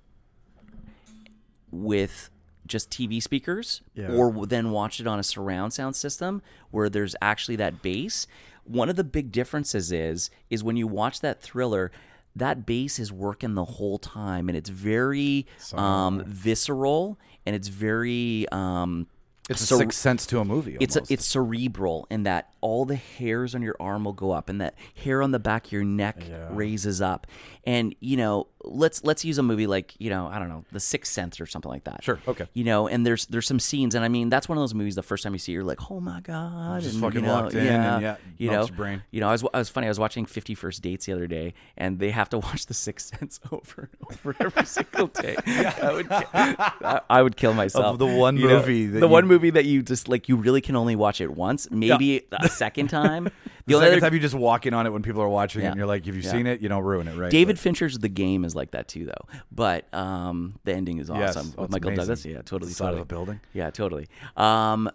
with just TV speakers Yeah. or then watch it on a surround sound system where there's actually that bass. One of the big differences is is when you watch that thriller, that bass is working the whole time and it's very um, visceral and it's very um, It's a cere- sixth sense to a movie. it's a, it's cerebral in that all the hairs on your arm will go up and that hair on the back of your neck raises up and you know let's let's use a movie like you know i don't know the sixth sense or something like that Sure, okay. you know and there's there's some scenes and i mean that's one of those movies the first time you see it, you're like oh my god Just and, fucking you know, locked in and, yeah, you know brain. you know I was, I was funny i was watching Fifty First dates the other day and they have to watch the sixth sense over and over every single day I, would, I, I would kill myself the one you know, movie that the one you- movie that you just like you really can only watch it once maybe a second time the only second other- time you just walk in on it when people are watching it and you're like, "Have you've Yeah. seen it, you don't ruin it, right? David Fincher's The Game is like that too, though. But um, the ending is awesome oh, with Michael amazing. Douglas. Yeah, totally. The side of a building. Yeah, totally. Um,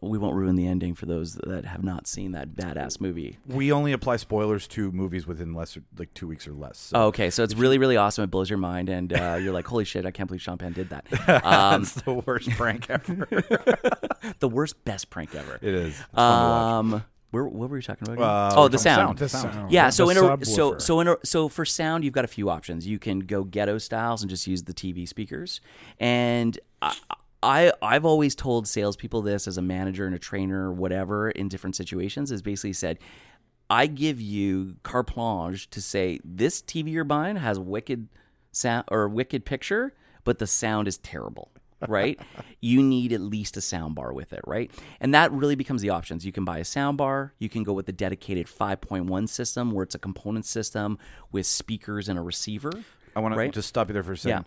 we won't ruin the ending for those that have not seen that badass movie. we only apply spoilers to movies within less like two weeks or less. So Oh, okay, so it's really, really awesome. It blows your mind, and uh, you're like, "Holy shit! I can't believe Sean Penn did that." Um, it's the worst prank ever. the worst, best prank ever. it is. It's fun to watch. Um, where, what were you talking about? again? Uh, oh, the talking sound. The sound. Yeah, The so in a, so so in a, so for sound, you've got a few options. You can go ghetto styles and just use the TV speakers. And I, I I've always told salespeople this as a manager and a trainer, or whatever, in different situations, is basically said. I give you carte blanche to say this TV you're buying has wicked sound or wicked picture, but the sound is terrible. right? you need at least a sound bar with it, right? And that really becomes the options. You can buy a sound bar, you can go with the dedicated 5.1 system where it's a component system with speakers and a receiver. I want right? to just stop you there for a second.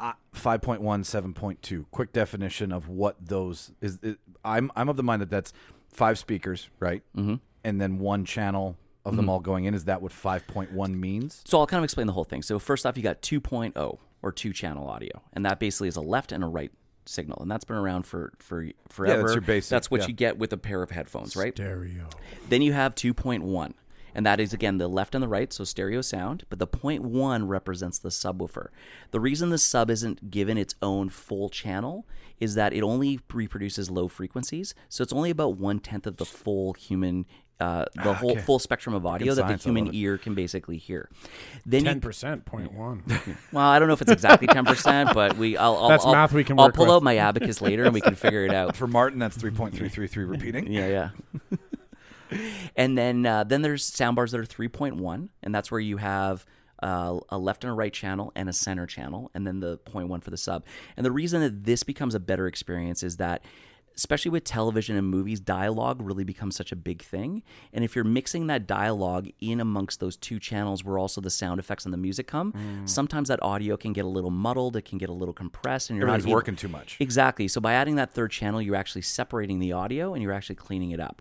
Uh, 5.1, 7.2. Quick definition of what those is. It, I'm I'm of the mind that that's five speakers, right? Mm-hmm. And then one channel of Mm-hmm. them all going in. Is that what 5.1 means? So I'll kind of explain the whole thing. So first off, you got 2.0 or two channel audio, and that basically is a left and a right signal, and that's been around for for forever. That's your basic, That's what yeah. you get with a pair of headphones, right? Stereo. Then you have 2.1, and that is again the left and the right, so stereo sound. But the point one represents the subwoofer. The reason the sub isn't given its own full channel is that it only reproduces low frequencies, so it's only about one tenth of the full human. Uh, the whole full spectrum of audio that the science, I love human ear can basically hear. Then you Ten percent, point one. well, I don't know if it's exactly ten percent, but we. I'll, I'll, That's I'll, math we can I'll work pull with. out my abacus later and we can figure it out. For Martin, that's 3.333 repeating. Yeah, yeah. And then uh, then there's soundbars that are three point one, and that's where you have. Uh, a left and a right channel and a center channel, and then the point one for the sub. And the reason that this becomes a better experience is that, especially with television and movies, dialogue really becomes such a big thing. And if you're mixing that dialogue in amongst those two channels where also the sound effects and the music come, Mm. sometimes that audio can get a little muddled, it can get a little compressed, and you're Everything's not working too much. Exactly. So by adding that third channel, you're actually separating the audio and you're actually cleaning it up.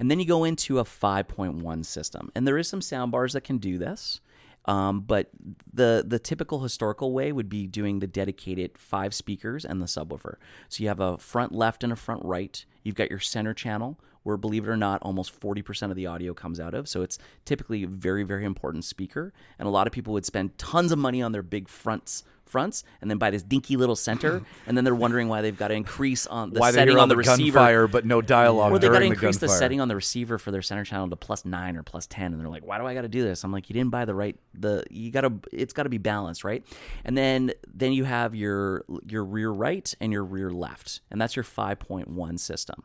And then you go into a 5.1 system. And there is some sound bars that can do this. Um, but the the typical historical way would be doing the dedicated five speakers and the subwoofer. So you have a front left and a front right. You've got your center channel, where believe it or not, almost 40% of the audio comes out of. So it's typically a very, very important speaker. And a lot of people would spend tons of money on their big fronts fronts and then buy this dinky little center and then they're wondering why they've got to increase on the Why setting on the, the receiver gunfire but no dialogue or they got to during the increase the, setting on the receiver for their center channel to plus nine or plus ten, and they're like, "Why do I got to do this?" I'm like, "You didn't buy the right. The you got to. It's got to be balanced, right?" And then then you have your your rear right and your rear left, and that's your 5.1 system.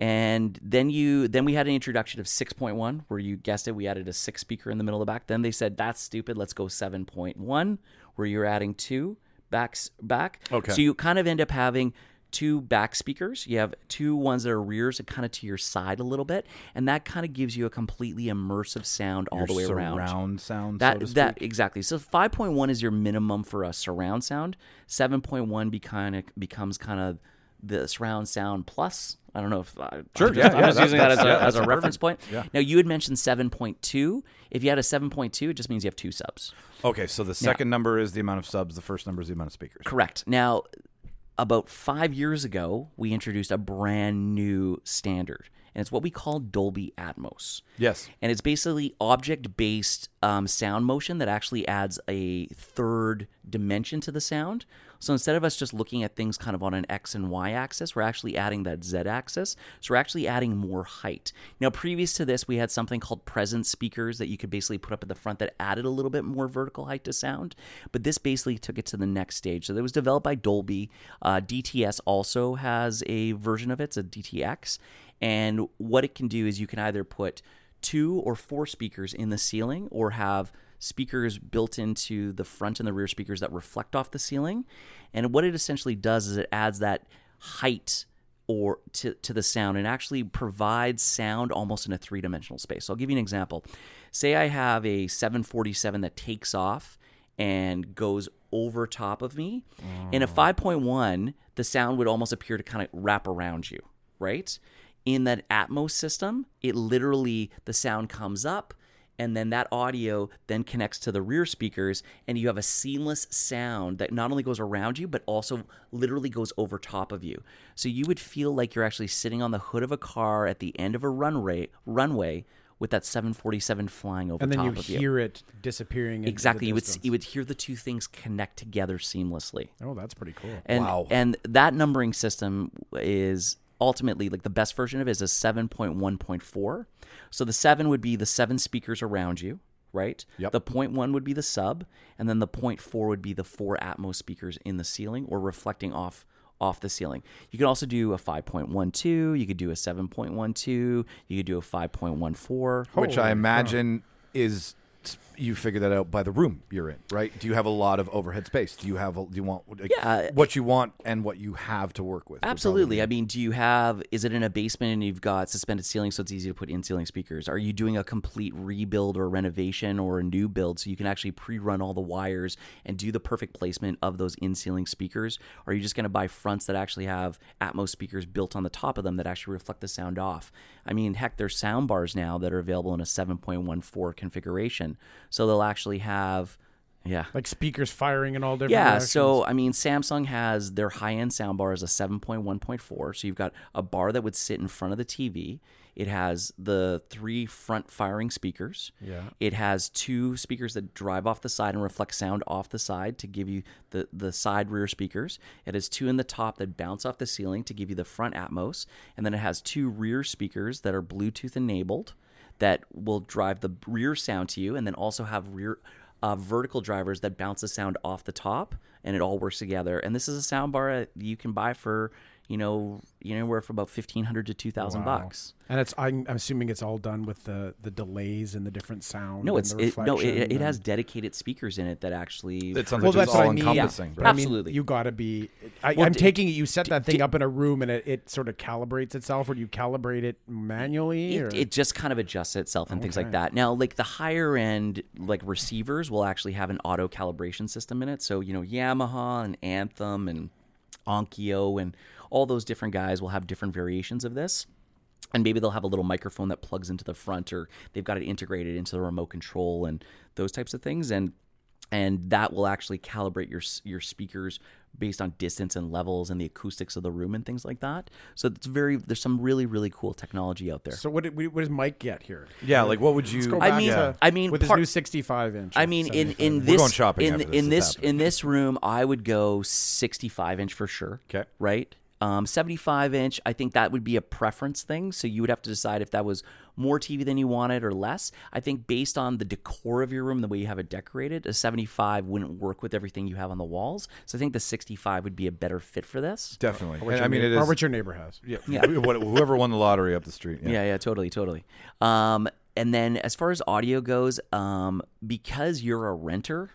And then you then we had an introduction of 6.1 where you guessed it, we added a six speaker in the middle of the back. Then they said that's stupid. Let's go 7.1 where you're adding two backs back. Okay. So you kind of end up having two back speakers. You have two ones that are rears and kind of to your side a little bit, and that kind of gives you a completely immersive sound all Your the way around. surround sound, That so to that exactly. So 5.1 is your minimum for a surround sound. 7.1 be kind of becomes kind of the surround sound plus. I don't know if uh, Sure, I'm yeah, just, I'm yeah, just using that as a, yeah, as a reference point. Yeah. Now you had mentioned 7.2. If you had a 7.2, it just means you have two subs. Okay, so the second number is the amount of subs. The first number is the amount of speakers. Correct. Now, about five years ago, we introduced a brand new standard, and it's what we call Dolby Atmos. Yes. And it's basically object based um, sound motion that actually adds a third dimension to the sound. So instead of us just looking at things kind of on an X and Y axis, we're actually adding that Z axis. So we're actually adding more height. Now, previous to this, we had something called presence speakers that you could basically put up at the front that added a little bit more vertical height to sound. But this basically took it to the next stage. So it was developed by Dolby. Uh, DTS also has a version of it, it's a DTX. And what it can do is you can either put two or four speakers in the ceiling or have speakers built into the front and the rear speakers that reflect off the ceiling. And what it essentially does is it adds that height or to, to the sound and actually provides sound almost in a three-dimensional space. So I'll give you an example. Say I have a 747 that takes off and goes over top of me. In a 5.1, the sound would almost appear to kind of wrap around you, right? In that Atmos system, it literally the sound comes up and then that audio then connects to the rear speakers and you have a seamless sound that not only goes around you but also literally goes over top of you. So you would feel like you're actually sitting on the hood of a car at the end of a runway runway with that 747 flying over and then top you of you. hear it disappearing. Exactly. You would you would hear the two things connect together seamlessly. Oh, that's pretty cool. And Wow. and that numbering system is ultimately like the best version of it is a 7.1.4. So the 7 would be the seven speakers around you, right? Yep. The point 1 would be the sub and then the point 4 would be the four Atmos speakers in the ceiling or reflecting off off the ceiling. You could also do a 5.12, you could do a 7.12, you could do a 5.14. Which I Holy imagine is you figure that out by the room you're in, right? Do you have a lot of overhead space? Do you have a, do you want like, Yeah. what you want and what you have to work with? Absolutely. I mean, do you have? Is it in a basement and you've got suspended ceilings, so it's easy to put in ceiling speakers? Are you doing a complete rebuild or renovation or a new build, so you can actually pre-run all the wires and do the perfect placement of those in ceiling speakers? Or are you just going to buy fronts that actually have Atmos speakers built on the top of them that actually reflect the sound off? I mean, heck, there's sound bars now that are available in a 7.14 configuration, so they'll actually have. Yeah. like speakers firing in all different Yeah, directions. so I mean, Samsung has their high-end soundbar is a 7.1.4. So you've got a bar that would sit in front of the TV. It has the three front firing speakers. Yeah. It has two speakers that drive off the side and reflect sound off the side to give you the the side rear speakers. It has two in the top that bounce off the ceiling to give you the front Atmos, and then it has two rear speakers that are Bluetooth enabled that will drive the rear sound to you, and then also have rear uh, vertical drivers that bounce the sound off the top, and it all works together. And this is a sound bar that you can buy for you know you know anywhere from about fifteen hundred to two thousand Wow. bucks. And it's I'm, I'm assuming it's all done with the the delays and the different sound. No, and it's the it, no, it, it has dedicated speakers in it that actually. It sounds Well, like it's that's what I all mean. encompassing. Yeah. right? I mean, Absolutely. you got to be. I, Well, I'm d- taking it. You set that thing d- up in a room and it, it sort of calibrates itself, or do you calibrate it manually? or? it, it just kind of adjusts itself and things like that. Now, like the higher end like receivers will actually have an auto calibration system in it. So you know Yamaha and Anthem and Onkyo and all those different guys will have different variations of this. And maybe they'll have a little microphone that plugs into the front, or they've got it integrated into the remote control and those types of things. And and that will actually calibrate your your speakers based on distance and levels and the acoustics of the room and things like that. So it's very there's some really really cool technology out there. so what, did, what does Mike get here? Yeah, like what would you? Let's go I mean- to, I mean, with his new 65 inch. I mean, in in inch. We're this going shopping in this. in this in this room, I would go 65 inch for sure. 'Kay. right. Um, 75 inch, I think that would be a preference thing. So you would have to decide if that was more TV than you wanted or less. I think based on the decor of your room, the way you have it decorated, a 75 wouldn't work with everything you have on the walls. So I think the 65 would be a better fit for this. Definitely. Or what And your I mean, neigh- it or is. what your neighbor has. Yeah, what- whoever won the lottery up the street. Yeah. Yeah, yeah, totally, totally. Um, and then as far as audio goes, um, because you're a renter,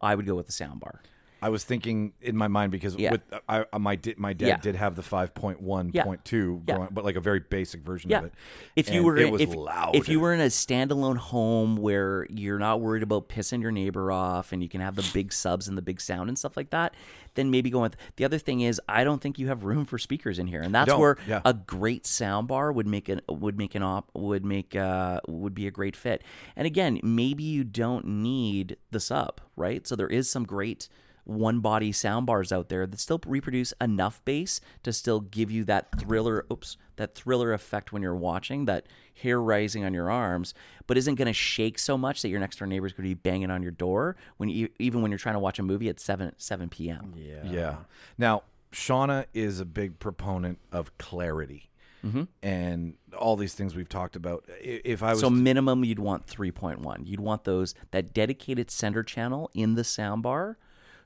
I would go with the soundbar. I was thinking in my mind because Yeah. with I, I- my di- my dad Yeah. did have the five point one point two, Yeah. but like a very basic version Yeah. of it. If you And were it in- was if, loud. if you were in a standalone home where you're not worried about pissing your neighbor off and you can have the big subs and the big sound and stuff like that, then maybe go with the other thing is I don't think you have room for speakers in here. And that's don't, where yeah. a great sound bar would make an would make an op would make uh would be a great fit. And again, maybe you don't need the sub, right? So there is some great one body sound bars out there that still reproduce enough bass to still give you that thriller oops that thriller effect when you're watching that hair rising on your arms but isn't going to shake so much that your next door neighbor's going to be banging on your door when you even when you're trying to watch a movie at 7 7 p.m. Yeah. Yeah. Now, Shauna is a big proponent of clarity. Mm-hmm. And all these things we've talked about. If I was So minimum you'd want 3.1. You'd want those that dedicated center channel in the soundbar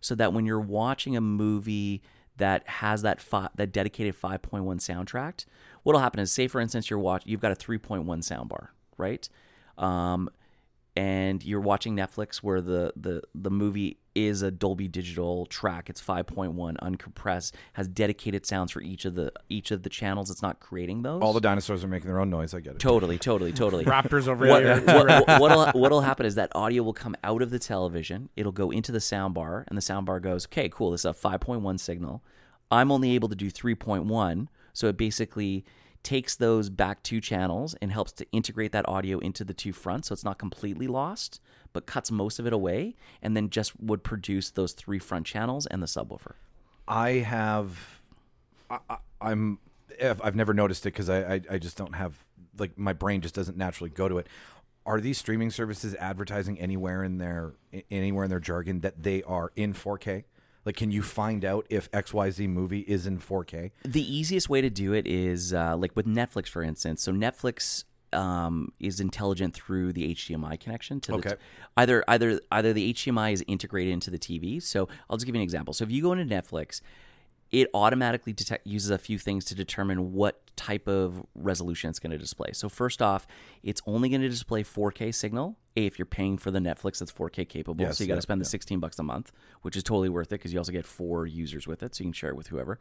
so that when you're watching a movie that has that fi- that dedicated 5.1 soundtrack, what'll happen is say for instance you're watch you've got a 3.1 soundbar, right? Um and you're watching Netflix where the the the movie is a Dolby Digital track. It's 5.1 uncompressed, has dedicated sounds for each of the each of the channels. It's not creating those. all the dinosaurs are making their own noise, I get it. Totally, totally, totally. Raptors over what, here. what, what, what'll, what'll happen is that audio will come out of the television. It'll go into the sound bar, and the sound bar goes, okay, cool, this is a 5.1 signal. I'm only able to do 3.1. So it basically takes those back two channels and helps to integrate that audio into the two fronts so it's not completely lost, but cuts most of it away, and then just would produce those three front channels and the subwoofer. I have, I, I'm, I've I've never noticed it because I, I, I just don't have, like, my brain just doesn't naturally go to it. Are these streaming services advertising anywhere in their anywhere in their jargon that they are in 4K? Like, can you find out if XYZ movie is in 4K? The easiest way to do it is uh, like with Netflix, for instance. So Netflix um, is intelligent through the HDMI connection to the Okay. either either either the HDMI is integrated into the TV. So I'll just give you an example. So if you go into Netflix, it automatically detect uses a few things to determine what type of resolution it's going to display. So first off, it's only going to display 4K signal. A, if you're paying for the Netflix that's 4K capable, Yes, so you got to yep, spend the 16 bucks a month, which is totally worth it because you also get four users with it, so you can share it with whoever.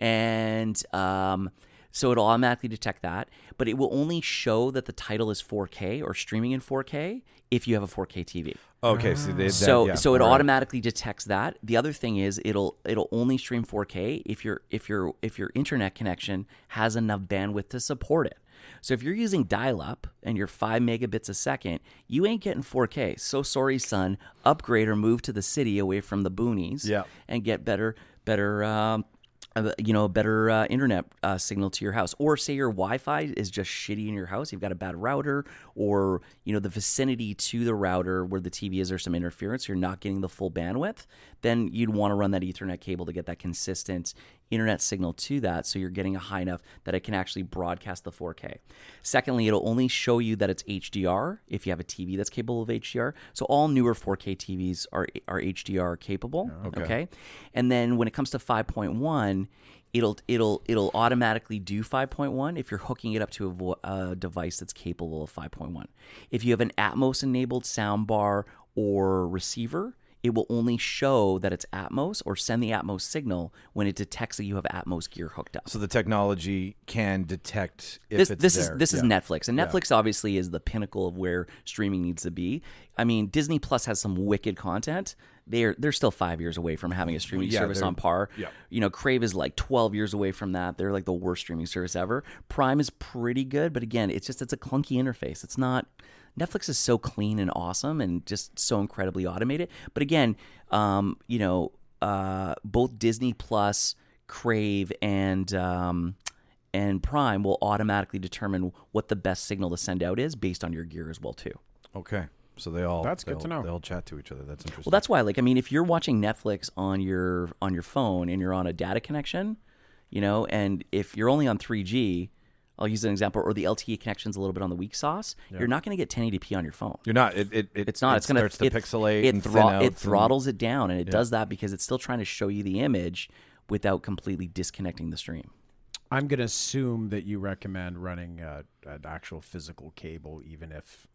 And um, so it'll automatically detect that, but it will only show that the title is 4K or streaming in 4K if you have a 4K TV Okay, so they, that, so yeah, so it right. automatically detects that. The other thing is it'll it'll only stream 4K if your if your if your internet connection has enough bandwidth to support it. So if you're using dial-up and you're five megabits a second, you ain't getting 4K. So sorry, son. Upgrade or move to the city away from the boonies. Yeah. and get better better. Um, you know, a better uh, internet uh, signal to your house, or say your Wi-Fi is just shitty in your house. You've got a bad router, or you know the vicinity to the router where the TV is, there's some interference. You're not getting the full bandwidth. Then you'd want to run that Ethernet cable to get that consistent internet signal to that, so you're getting a high enough that it can actually broadcast the 4K. Secondly, it'll only show you that it's HDR if you have a TV that's capable of HDR. So all newer 4K TVs are are HDR capable. Oh, okay. And then when it comes to 5.1, it'll it'll it'll automatically do 5.1 if you're hooking it up to a, vo- a device that's capable of 5.1. If you have an Atmos enabled soundbar or receiver, it will only show that it's Atmos or send the Atmos signal when it detects that you have Atmos gear hooked up So the technology can detect if this it's this there. is this is Netflix, and Netflix obviously is the pinnacle of where streaming needs to be. I mean, Disney Plus has some wicked content. They're they're still five years away from having a streaming Yeah, service on par. yeah. You know, Crave is like twelve years away from that. They're like the worst streaming service ever. Prime is pretty good, but again, it's just it's a clunky interface. It's not. Netflix is so clean and awesome and just so incredibly automated. But again, um, you know, uh, both Disney Plus, Crave, and um, and Prime will automatically determine what the best signal to send out is based on your gear as well too. Okay, so they all That's good to know. They all chat to each other. That's interesting. Well, that's why like I mean if you're watching Netflix on your on your phone and you're on a data connection, you know, and if you're only on 3G, I'll use an example or the LTE connection's a little bit on the weak sauce, you're not going to get 1080p on your phone. You're not. It, it, it It's not. It it's gonna starts to it, pixelate It, and thro- thin out. it and- throttles it down, and it does that because it's still trying to show you the image without completely disconnecting the stream. I'm going to assume that you recommend running a, an actual physical cable, even if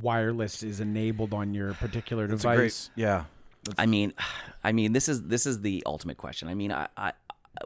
wireless is enabled on your particular It's a great- device. yeah. I mean, I mean, this is this is the ultimate question. I mean, I, I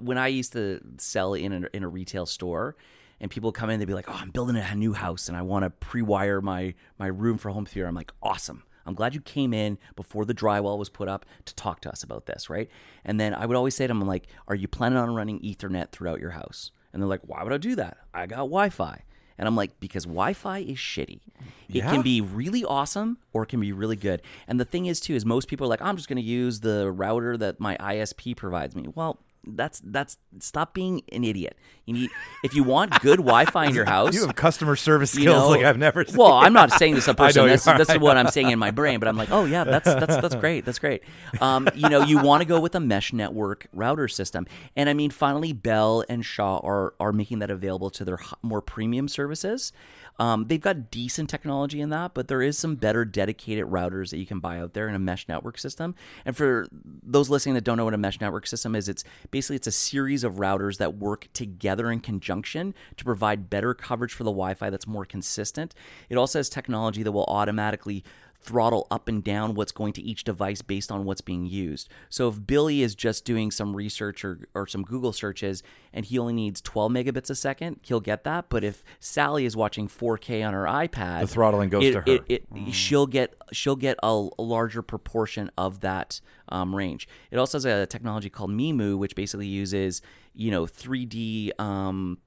when I used to sell in a, in a retail store, and people come in, they'd be like, "Oh, I'm building a new house, and I want to pre-wire my my room for home theater." I'm like, "Awesome." I'm glad you came in before the drywall was put up to talk to us about this, right? And then I would always say to them, I'm like, are you planning on running Ethernet throughout your house? And they're like, why would I do that? I got Wi Fi. And I'm like, because Wi Fi is shitty. It Yeah. can be really awesome or it can be really good. And the thing is, too, is most people are like, I'm just going to use the router that my ISP provides me. Well, that's that's stop being an idiot. You need if you want good Wi-Fi in your house. You have customer service you skills know- like I've never seen. Well, I'm not saying this a person. that's are. what I'm saying in my brain, but I'm like, oh yeah, that's that's that's great. That's great. Um, you know, you want to go with a mesh network router system, and I mean, finally, Bell and Shaw are are making that available to their more premium services. Um, they've got decent technology in that, but there is some better dedicated routers that you can buy out there in a mesh network system. And for those listening that don't know what a mesh network system is, it's basically it's a series of routers that work together in conjunction to provide better coverage for the Wi-Fi that's more consistent. It also has technology that will automatically throttle up and down what's going to each device based on what's being used. So if Billy is just doing some research or, or some Google searches and he only needs 12 megabits a second, he'll get that. But if Sally is watching 4K on her iPad, The throttling goes it- to her. It, it, She'll get she'll get a, a larger proportion of that um, range. It also has a technology called Mimu, which basically uses you know 3D um,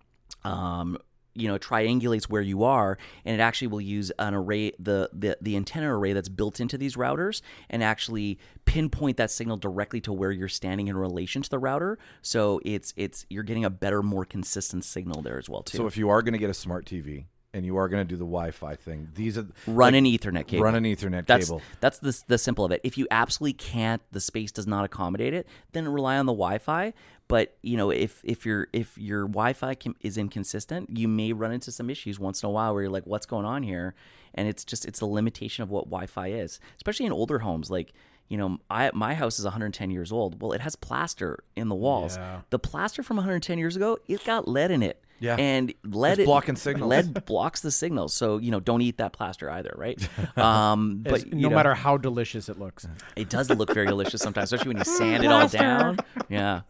um, you know triangulates where you are and it actually will use an array the, the the antenna array that's built into these routers and actually pinpoint that signal directly to where you're standing in relation to the router. So it's it's you're getting a better more consistent signal there as well too. So if you are going to get a smart TV and you are going to do the Wi-Fi thing, these are run an ethernet cable. Run an Ethernet that's cable. that's the the simple of it. If you absolutely can't the space does not accommodate it then rely on the wi-fi. But you know if if your if your wi-fi can, is inconsistent you may run into some issues once in a while where you're like what's going on here? And it's just it's a limitation of what wi-fi is especially in older homes. Like you know I, my house is 110 years old. Well it has plaster in the walls. Yeah. the plaster from 110 years ago it got lead in it Yeah. and lead It's it- blocking signals. lead blocks the signals so you know don't eat that plaster either right um It's- but no know, matter how delicious it looks. it does look very delicious sometimes, especially when you sand it all down. Yeah,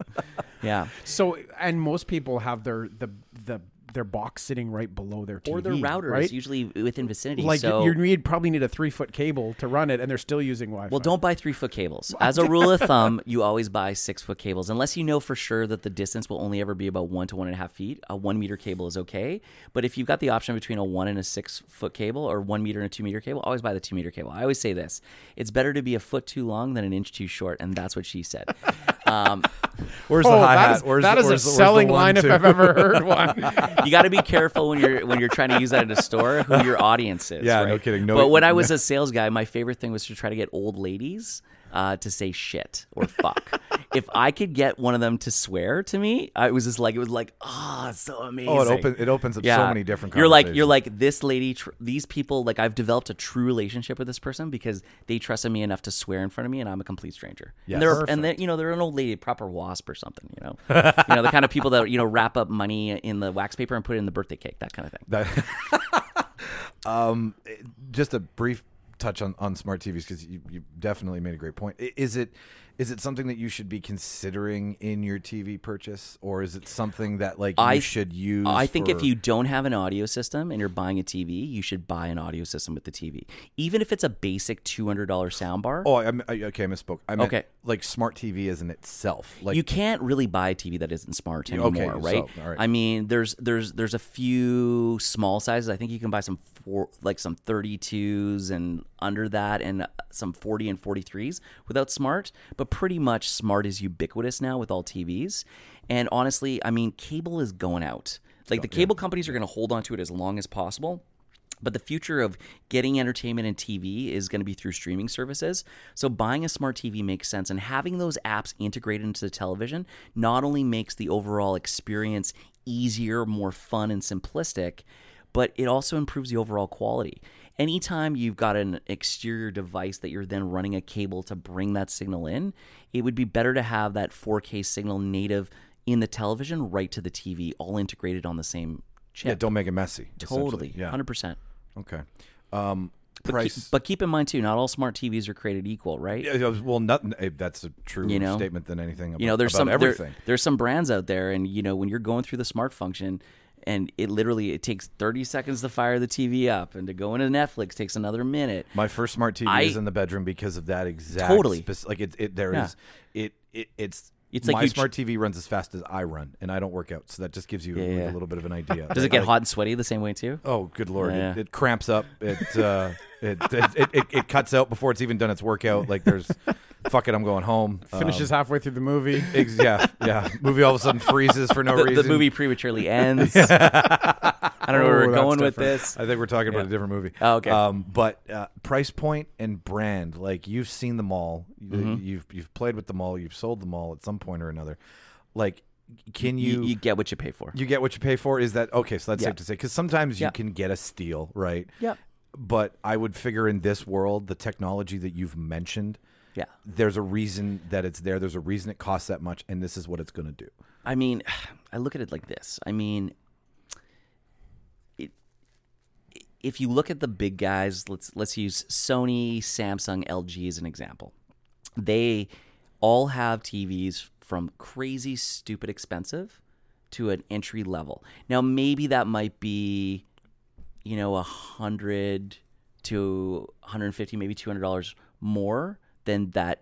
yeah. So, and most people have their the the their box sitting right below their TV, Or their router right? is usually within vicinity. like so, you need probably need a three foot cable to run it, and they're still using Wi-Fi. well, don't buy three foot cables. As a rule of thumb, you always buy six foot cables, unless you know for sure that the distance will only ever be about one to one and a half feet. A one meter cable is okay, but if you've got the option between a one and a six foot cable, or one meter and a two meter cable, always buy the two meter cable. I always say this: it's better to be a foot too long than an inch too short, and that's what she said. Um, Where's Oh, the hi hat? is, Where's that the, a where's the- where's the selling one, line if? I've ever heard one. you got to be careful when you're when you're trying to use that at a store who your audience is. Yeah, no kidding. No- but when I was a sales guy, my favorite thing was to try to get old ladies uh, to say shit or fuck. if I could get one of them to swear to me, I was just like it was like ah, it's so amazing. Oh, it opens it opens up so many different. You're like you're like this lady. Tr- these people like I've developed a true relationship with this person because they trusted me enough to swear in front of me, and I'm a complete stranger. Yes. and they're and they you know they're an old lady, proper wasp or something. You know, you know the kind of people that you know wrap up money in the wax paper and put it in the birthday cake, that kind of thing. That- um, just a brief touch on, on smart TVs because you, you definitely made a great point. Is it is it something that you should be considering in your TV purchase, or is it something that like you I- should use? I think if you don't have an audio system and you're buying a TV, you should buy an audio system with the TV, even if it's a basic two hundred dollar soundbar. oh, I, I, okay, I misspoke. I meant Okay. Like smart TV in itself. Like you can't really buy a TV that isn't smart Okay, anymore, right? so, right. I mean, there's there's there's a few small sizes. I think you can buy some four, like some 32s and under that, and some 40 and 43s without smart. But pretty much smart is ubiquitous now with all TVs. And honestly, I mean, cable is going out. Like the cable companies are going to hold on to it as long as possible. But the future of getting entertainment and TV is going to be through streaming services. So buying a smart TV makes sense, and having those apps integrated into the television not only makes the overall experience easier, more fun, and simplistic, but it also improves the overall quality. Anytime you've got an exterior device that you're then running a cable to bring that signal in, it would be better to have that 4K signal native in the television right to the TV, all integrated on the same chip. yeah, don't make it messy. Totally, Yeah. hundred percent. Okay. Um, But, price. keep, but keep in mind too, not all smart TVs are created equal, right? Yeah, well, nothing. eh, That's a true You know? statement than anything. About, you know, there's some there- there's some brands out there, and you know, when you're going through the smart function, and it literally it takes 30 seconds to fire the TV up, and to go into Netflix takes another minute. My first smart TV I- is in the bedroom because of that exact. Totally. spec- like it, it there Yeah. is- it, it, it's. It's like my you ch- smart TV runs as fast as I run, and I don't work out, so that just gives you like, yeah. a little bit of an idea. Does it get hot and sweaty the same way too? Oh, good lord! Yeah. It, it cramps up. It, uh, it, it, it, it it cuts out before it's even done its workout. Like there's, fuck it, I'm going home. Finishes halfway through the movie. Um, ex- yeah, yeah. Movie all of a sudden freezes for no The, reason. the movie prematurely ends. I don't know where Oh, we're going with this. I think we're talking about a different movie. Oh, okay. Um, but uh, price point and brand, like you've seen them all. Mm-hmm. You've you've played with them all. You've sold them all at some point or another. Like, can You, you you get what you pay for. you get what you pay for? Is that okay? So that's Yeah. safe to say because sometimes you Yeah. can get a steal, right? Yep. But I would figure in this world, the technology that you've mentioned, Yeah. there's a reason that it's there. There's a reason it costs that much, and this is what it's going to do. I mean, I look at it like this. I mean, it, if you look at the big guys, let's let's use Sony, Samsung, LG as an example. They all have TVs from crazy, stupid expensive to an entry level. Now, maybe that might be, you know, a hundred to 150, maybe 200 dollars more than that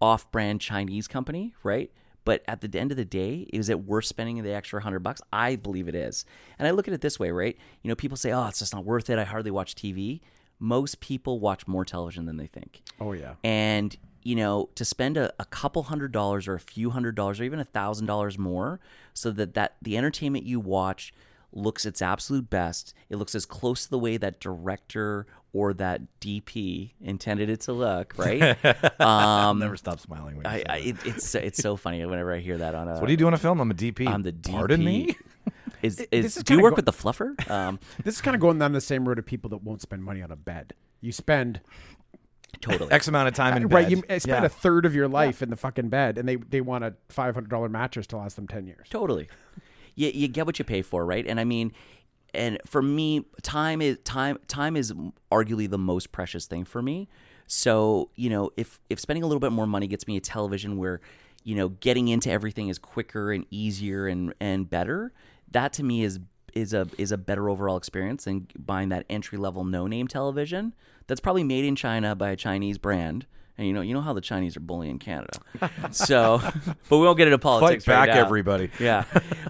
off-brand Chinese company, right? But at the end of the day, is it worth spending the extra hundred bucks? I believe it is. And I look at it this way, right? You know, people say, "Oh, it's just not worth it. I hardly watch TV." Most people watch more television than they think. Oh yeah. And you know, to spend a, a couple hundred dollars or a few hundred dollars or even a thousand dollars more, so that that the entertainment you watch looks its absolute best. It looks as close to the way that director or that DP intended it to look, right? um, Never stop smiling. When you I, say I, it, it's it's so funny whenever I hear that on a. what do you do on a film? I'm a DP. I'm the DP. Pardon me. Is, this is, is do you work go- with the fluffer? Um, This is kind of going down the same road of people that won't spend money on a bed. You spend totally. X amount of time in right. bed. You spend Yeah. a third of your life in the fucking bed, and they they want a five hundred dollar mattress to last them ten years. Totally. You, you get what you pay for, right? And I mean, and for me, time is time. Time is arguably the most precious thing for me. So you know, if if spending a little bit more money gets me a television where, you know, getting into everything is quicker and easier and and better, that to me is is a is a better overall experience than buying that entry level no name television that's probably made in China by a Chinese brand. And you know, you know how the Chinese are bullying Canada. So, but we won't get into politics. Fight right back, now. everybody. Yeah.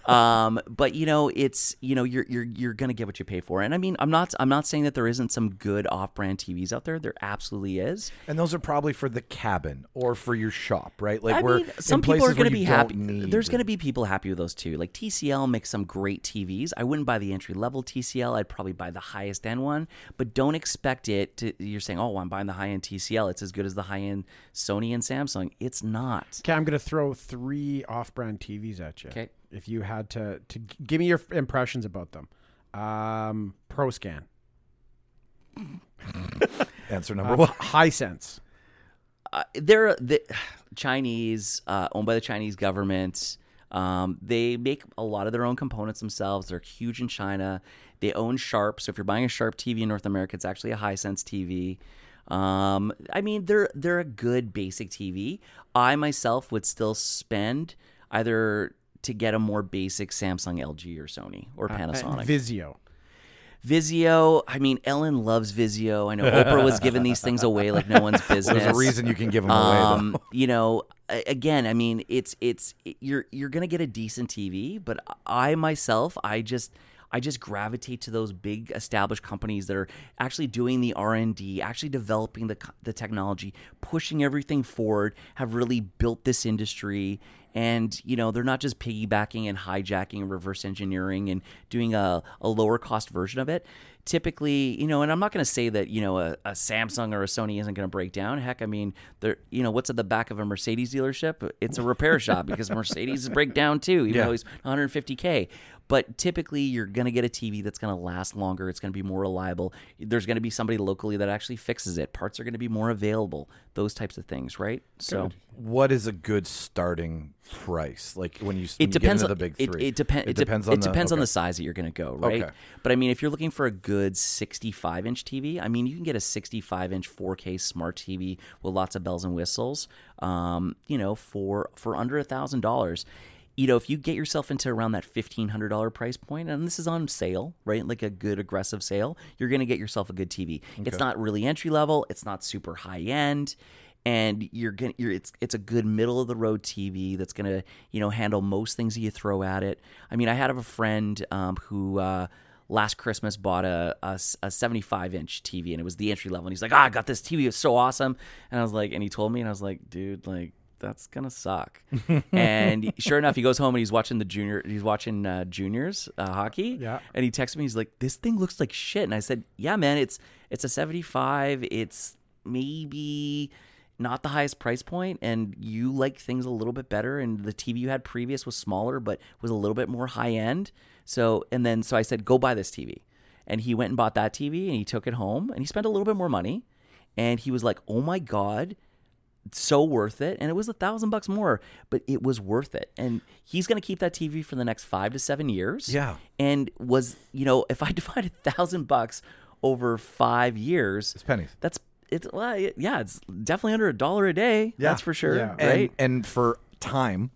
Um, but you know, it's you know, you're you're you're gonna get what you pay for. And I mean, I'm not I'm not saying that there isn't some good off-brand TVs out there. There absolutely is. And those are probably for the cabin or for your shop, right? Like I we're mean, some people are gonna be happy. There's going to be people happy with those too. Like TCL makes some great TVs. I wouldn't buy the entry level TCL. I'd probably buy the highest end one. But don't expect it to. You're saying, oh, I'm buying the high end TCL. It's as good as the high end Sony and Samsung. It's not. Okay, I'm gonna throw three off-brand TVs at you. Okay. If you had to to give me your impressions about them, um, ProScan, answer number uh, one. Hisense, uh, they're the Chinese, uh, owned by the Chinese government. Um, they make a lot of their own components themselves. They're huge in China. They own Sharp. So if you're buying a Sharp TV in North America, it's actually a Hisense TV. Um, I mean, they're they're a good basic TV. I myself would still spend either to get a more basic Samsung, LG, or Sony or uh, Panasonic. Vizio. Vizio. I mean, Ellen loves Vizio. I know Oprah was giving these things away like no one's business. There's a reason you can give them away. though. Um, you know, again, I mean, it's it's you're you're gonna get a decent TV, but I myself, I just I just gravitate to those big established companies that are actually doing the R and D, actually developing the the technology, pushing everything forward, have really built this industry. And you know they're not just piggybacking and hijacking and reverse engineering and doing a, a lower cost version of it typically, you know, and I'm not going to say that, you know, a, a Samsung or a Sony isn't going to break down. Heck, I mean, they're, you know, what's at the back of a Mercedes dealership? It's a repair shop because Mercedes break down too, even Yeah. though he's 150K. But typically, you're going to get a TV that's going to last longer. It's going to be more reliable. There's going to be somebody locally that actually fixes it. Parts are going to be more available. Those types of things, right? So What is a good starting price? Like when you, when it you depends get into on the big it, three. it, depen- It de- depends on it depends the, on the size that you're going to go, right? Okay. But I mean, if you're looking for a good 65 inch TV, I mean, you can get a 65 inch 4K smart TV with lots of bells and whistles, um, you know, for for under a thousand dollars. You know, if you get yourself into around that fifteen hundred dollar price point, and this is on sale, right? Like a good aggressive sale, you're going to get yourself a good TV. It's not really entry level. It's not super high end and you're gonna you're it's it's a good middle of the road TV that's gonna you know handle most things that you throw at it. I mean, I had a friend um, who uh, last Christmas bought a a 75 inch TV and it was the entry level, and he's like, "Ah, I got this TV, it's so awesome," and I was like, and he told me, and I was like, dude, like. That's gonna suck, and sure enough, he goes home and he's watching the junior. He's watching uh, juniors uh, hockey. Yeah. and he texts me. He's like, "This thing looks like shit," and I said, "Yeah, man, it's it's a 75. It's maybe not the highest price point and you like things a little bit better and the TV you had previous was smaller but was a little bit more high end. So and then so I said go buy this TV. And he went and bought that TV and he took it home and he spent a little bit more money and he was like, "Oh my god, so worth it." And it was a thousand bucks more, but it was worth it. And he's going to keep that TV for the next 5 to 7 years. Yeah. And was, you know, if I divide a thousand bucks over 5 years, It's pennies. that's it's well, yeah, it's definitely under a dollar a day. Yeah. That's for sure, Yeah. right? And, and for time,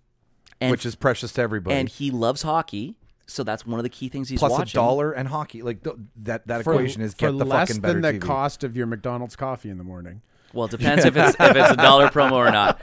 And- which is precious to everybody. And he loves hockey, so that's one of the key things he's plus watching. a dollar and hockey. Like th- that that For- equation is for get the less fucking better than the TV. cost of your McDonald's coffee in the morning. Well, it depends if it's if it's a dollar promo or not.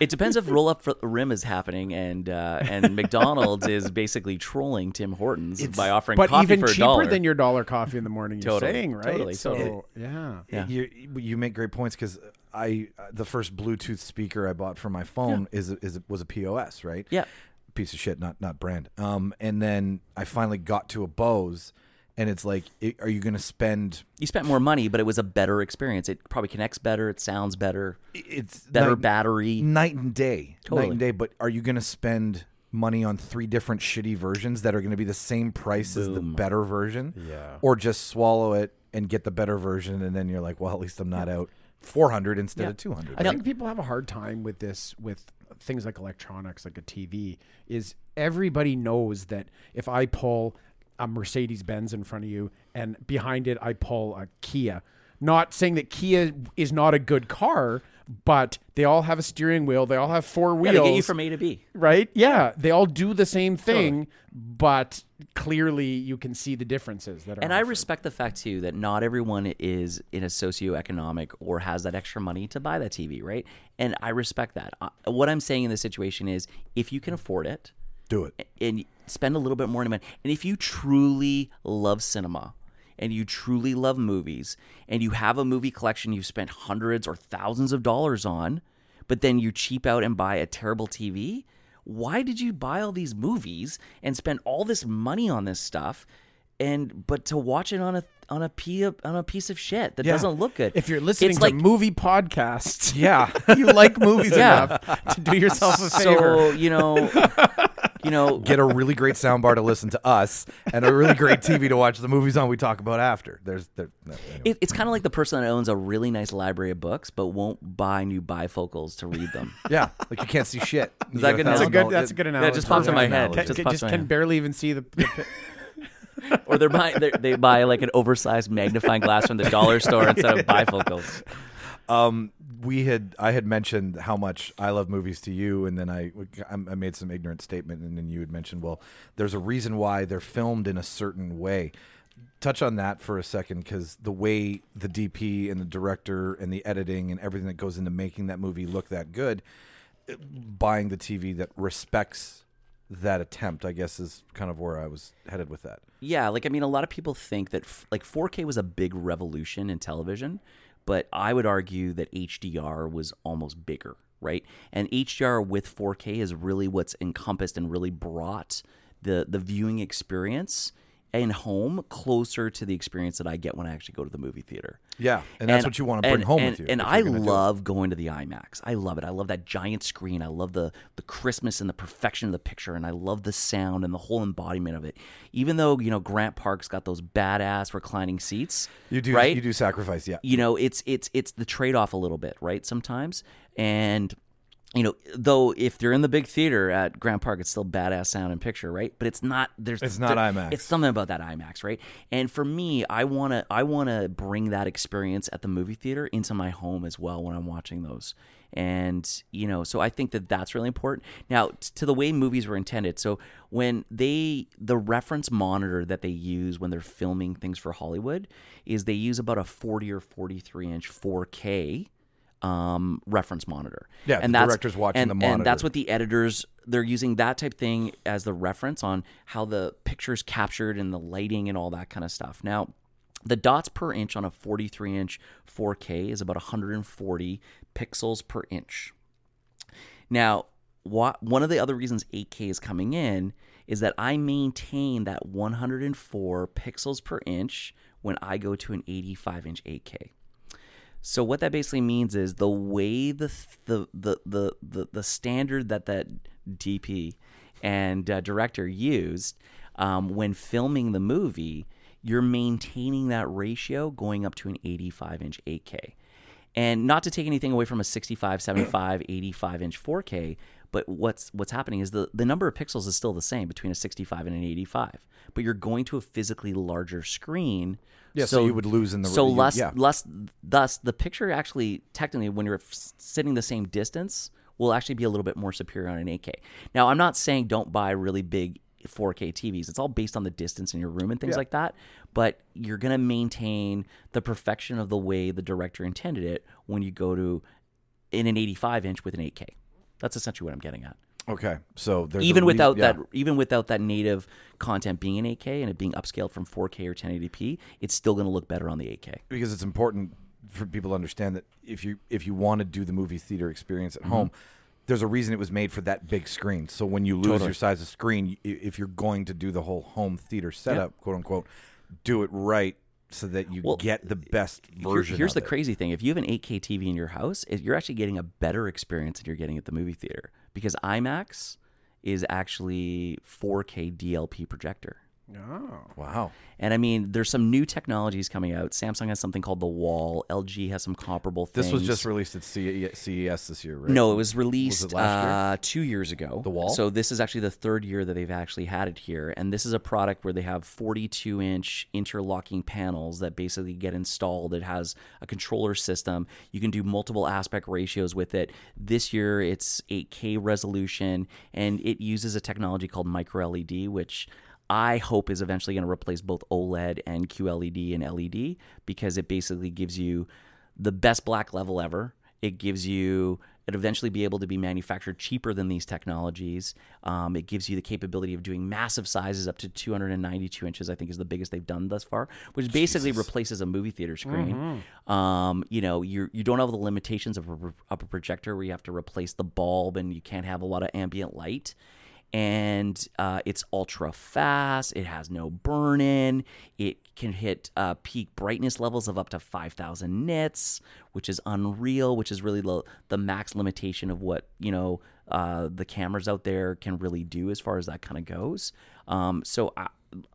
It depends if roll up for the rim is happening and uh, and McDonald's is basically trolling Tim Hortons by offering But coffee even for a cheaper dollar. than your dollar coffee in the morning. You're Totally, saying right? totally, so totally. yeah. Yeah. You you make great points because I the first Bluetooth speaker I bought for my phone is is was a POS right Yeah. piece of shit not not brand um and then I finally got to a Bose and it's like it, are you gonna spend you spent more money, but it was a better experience. It probably connects better. It sounds better. it's Better night, battery. night and day night and day but are you gonna spend money on three different shitty versions that are going to be the same price as the better version Yeah. or just swallow it and get the better version and then you're like well at least i'm not out 400 instead Yeah. of 200 I think people have a hard time with this with things like electronics, like a TV. Is everybody knows that if I pull a Mercedes Benz in front of you and behind it I pull a Kia, not saying that Kia is not a good car, but they all have a steering wheel, they all have four Yeah, wheels. they get you from A to B. right? Yeah, they all do the same thing, but clearly you can see the differences that are. And I respect the fact too that not everyone is in a socioeconomic or has that extra money to buy that TV, right? And I respect that. Uh, what I'm saying in this situation is, if you can afford it, do it and spend a little bit more money, and if you truly love cinema and you truly love movies, and you have a movie collection you've spent hundreds or thousands of dollars on, but then you cheap out and buy a terrible TV. Why did you buy all these movies and spend all this money on this stuff? And but to watch it on a on a pea on a piece of shit that Yeah. doesn't look good. If you're listening it's to like movie podcasts, yeah you like movies Yeah. enough to do yourself a favor. so you know, you know, get a really great soundbar to listen to us and a really great TV to watch the movies on we talk about after. There's there, no, anyway. It, it's kind of like the person that owns a really nice library of books, but won't buy new bifocals to read them. yeah, like you can't see shit. You that good $1,000 That's a good. That's a good analogy. it just popped in my head. analogy. It just Can, just my can head. barely even see the. the pi- Or they're buying, they're, they buy like an oversized magnifying glass from the dollar store instead of bifocals. Um, we had I had mentioned how much I love movies to you, and then I I made some ignorant statement, and then you had mentioned, well, there's a reason why they're filmed in a certain way. Touch on that for a second, because the way the DP and the director and the editing and everything that goes into making that movie look that good, uh, buying the TV that respects that attempt, I guess, is kind of where I was headed with that. Yeah, like I mean, a lot of people think that f- like 4K was a big revolution in television, but I would argue that HDR was almost bigger, right? And HDR with 4K is really what's encompassed and really brought the the viewing experience in home closer to the experience that I get when I actually go to the movie theater. Yeah, and that's what you want to bring and- home and- with you. And I you're gonna do it. love going to the IMAX. I love it. I love that giant screen. I love the the crispness and the perfection of the picture, and I love the sound and the whole embodiment of it. Even though you know Grant Park's got those badass reclining seats, you do right? you do sacrifice. Yeah, you know it's it's it's the trade-off a little bit right sometimes and you know though if they're in the big theater at Grant Park it's still badass sound and picture right? But it's not there's It's not there- IMAX. it's something about that imax right? And for me i want to i want to bring that experience at the movie theater into my home as well when i'm watching those. And you know so i think that that's really important. Now t- to the way movies were intended so when they the reference monitor that they use when they're filming things for hollywood is they use about a 40 or 43 inch 4k um, reference monitor. Yeah, and the that's, director's watching and, the And that's what the editors they're using that type thing as the reference on how the picture's captured and the lighting and all that kind of stuff. Now, the dots per inch on a 43 inch 4K is about 140 pixels per inch. Now, what, one of the other reasons 8K is coming in is that I maintain that 104 pixels per inch when I go to an 85 inch 8K. So what that basically means is the way the the the the the, the standard that that DP and uh, director used um, when filming the movie, you're maintaining that ratio going up to an 85 inch 8K. And not to take anything away from a 65, 75, 85 inch 4K, but what's what's happening is the, the number of pixels is still the same between a 65 and an 85. But you're going to a physically larger screen. Yeah, so you would lose in the- So less yeah. less thus the picture actually technically when you're f- sitting the same distance will actually be a little bit more superior on an 8K. Now, I'm not saying don't buy really big 4K TVs. It's all based on the distance in your room and things Yeah. like that, but you're going to maintain the perfection of the way the director intended it when you go to in an 85 inch with an 8K. That's essentially what I'm getting at. Okay, so Even without yeah. that even without that native content being in 8K and it being upscaled from 4K or 1080p, it's still going to look better on the 8K. because it's important for people to understand that if you if you want to do the movie theater experience Mm-hmm. at home, there's a reason it was made for that big screen. So when you lose Totally. your size of screen, if you're going to do the whole home theater setup, quote unquote, do it right so that you Well, get the best version. here's of the it. crazy thing: if you have an 8K TV in your house, you're actually getting a better experience than you're getting at the movie theater because IMAX is actually 4K DLP projector. Oh. Wow. And I mean, there's some new technologies coming out. Samsung has something called the Wall. LG has some comparable things. This was just released at CES this year, right? No, it was released last year? uh, two years ago. The Wall? So this is actually the third year that they've actually had it here, and this is a product where they have 42 inch interlocking panels that basically get installed. It has a controller system. You can do multiple aspect ratios with it. This year it's 8K resolution, and it uses a technology called micro LED, which I hope is eventually going to replace both OLED and QLED and LED because it basically gives you the best black level ever. It gives you it eventually be able to be manufactured cheaper than these technologies. Um, it gives you the capability of doing massive sizes up to 292 inches. I think is the biggest they've done thus far, which basically replaces a movie theater screen. Um, you know, you you don't have the limitations of a, of a projector where you have to replace the bulb and you can't have a lot of ambient light and uh, it's ultra fast. It has no burn in. It can hit uh, peak brightness levels of up to 5,000 nits, which is unreal, which is really the, the max limitation of what, you know, uh, the cameras out there can really do as far as that kind of goes. Um, so I,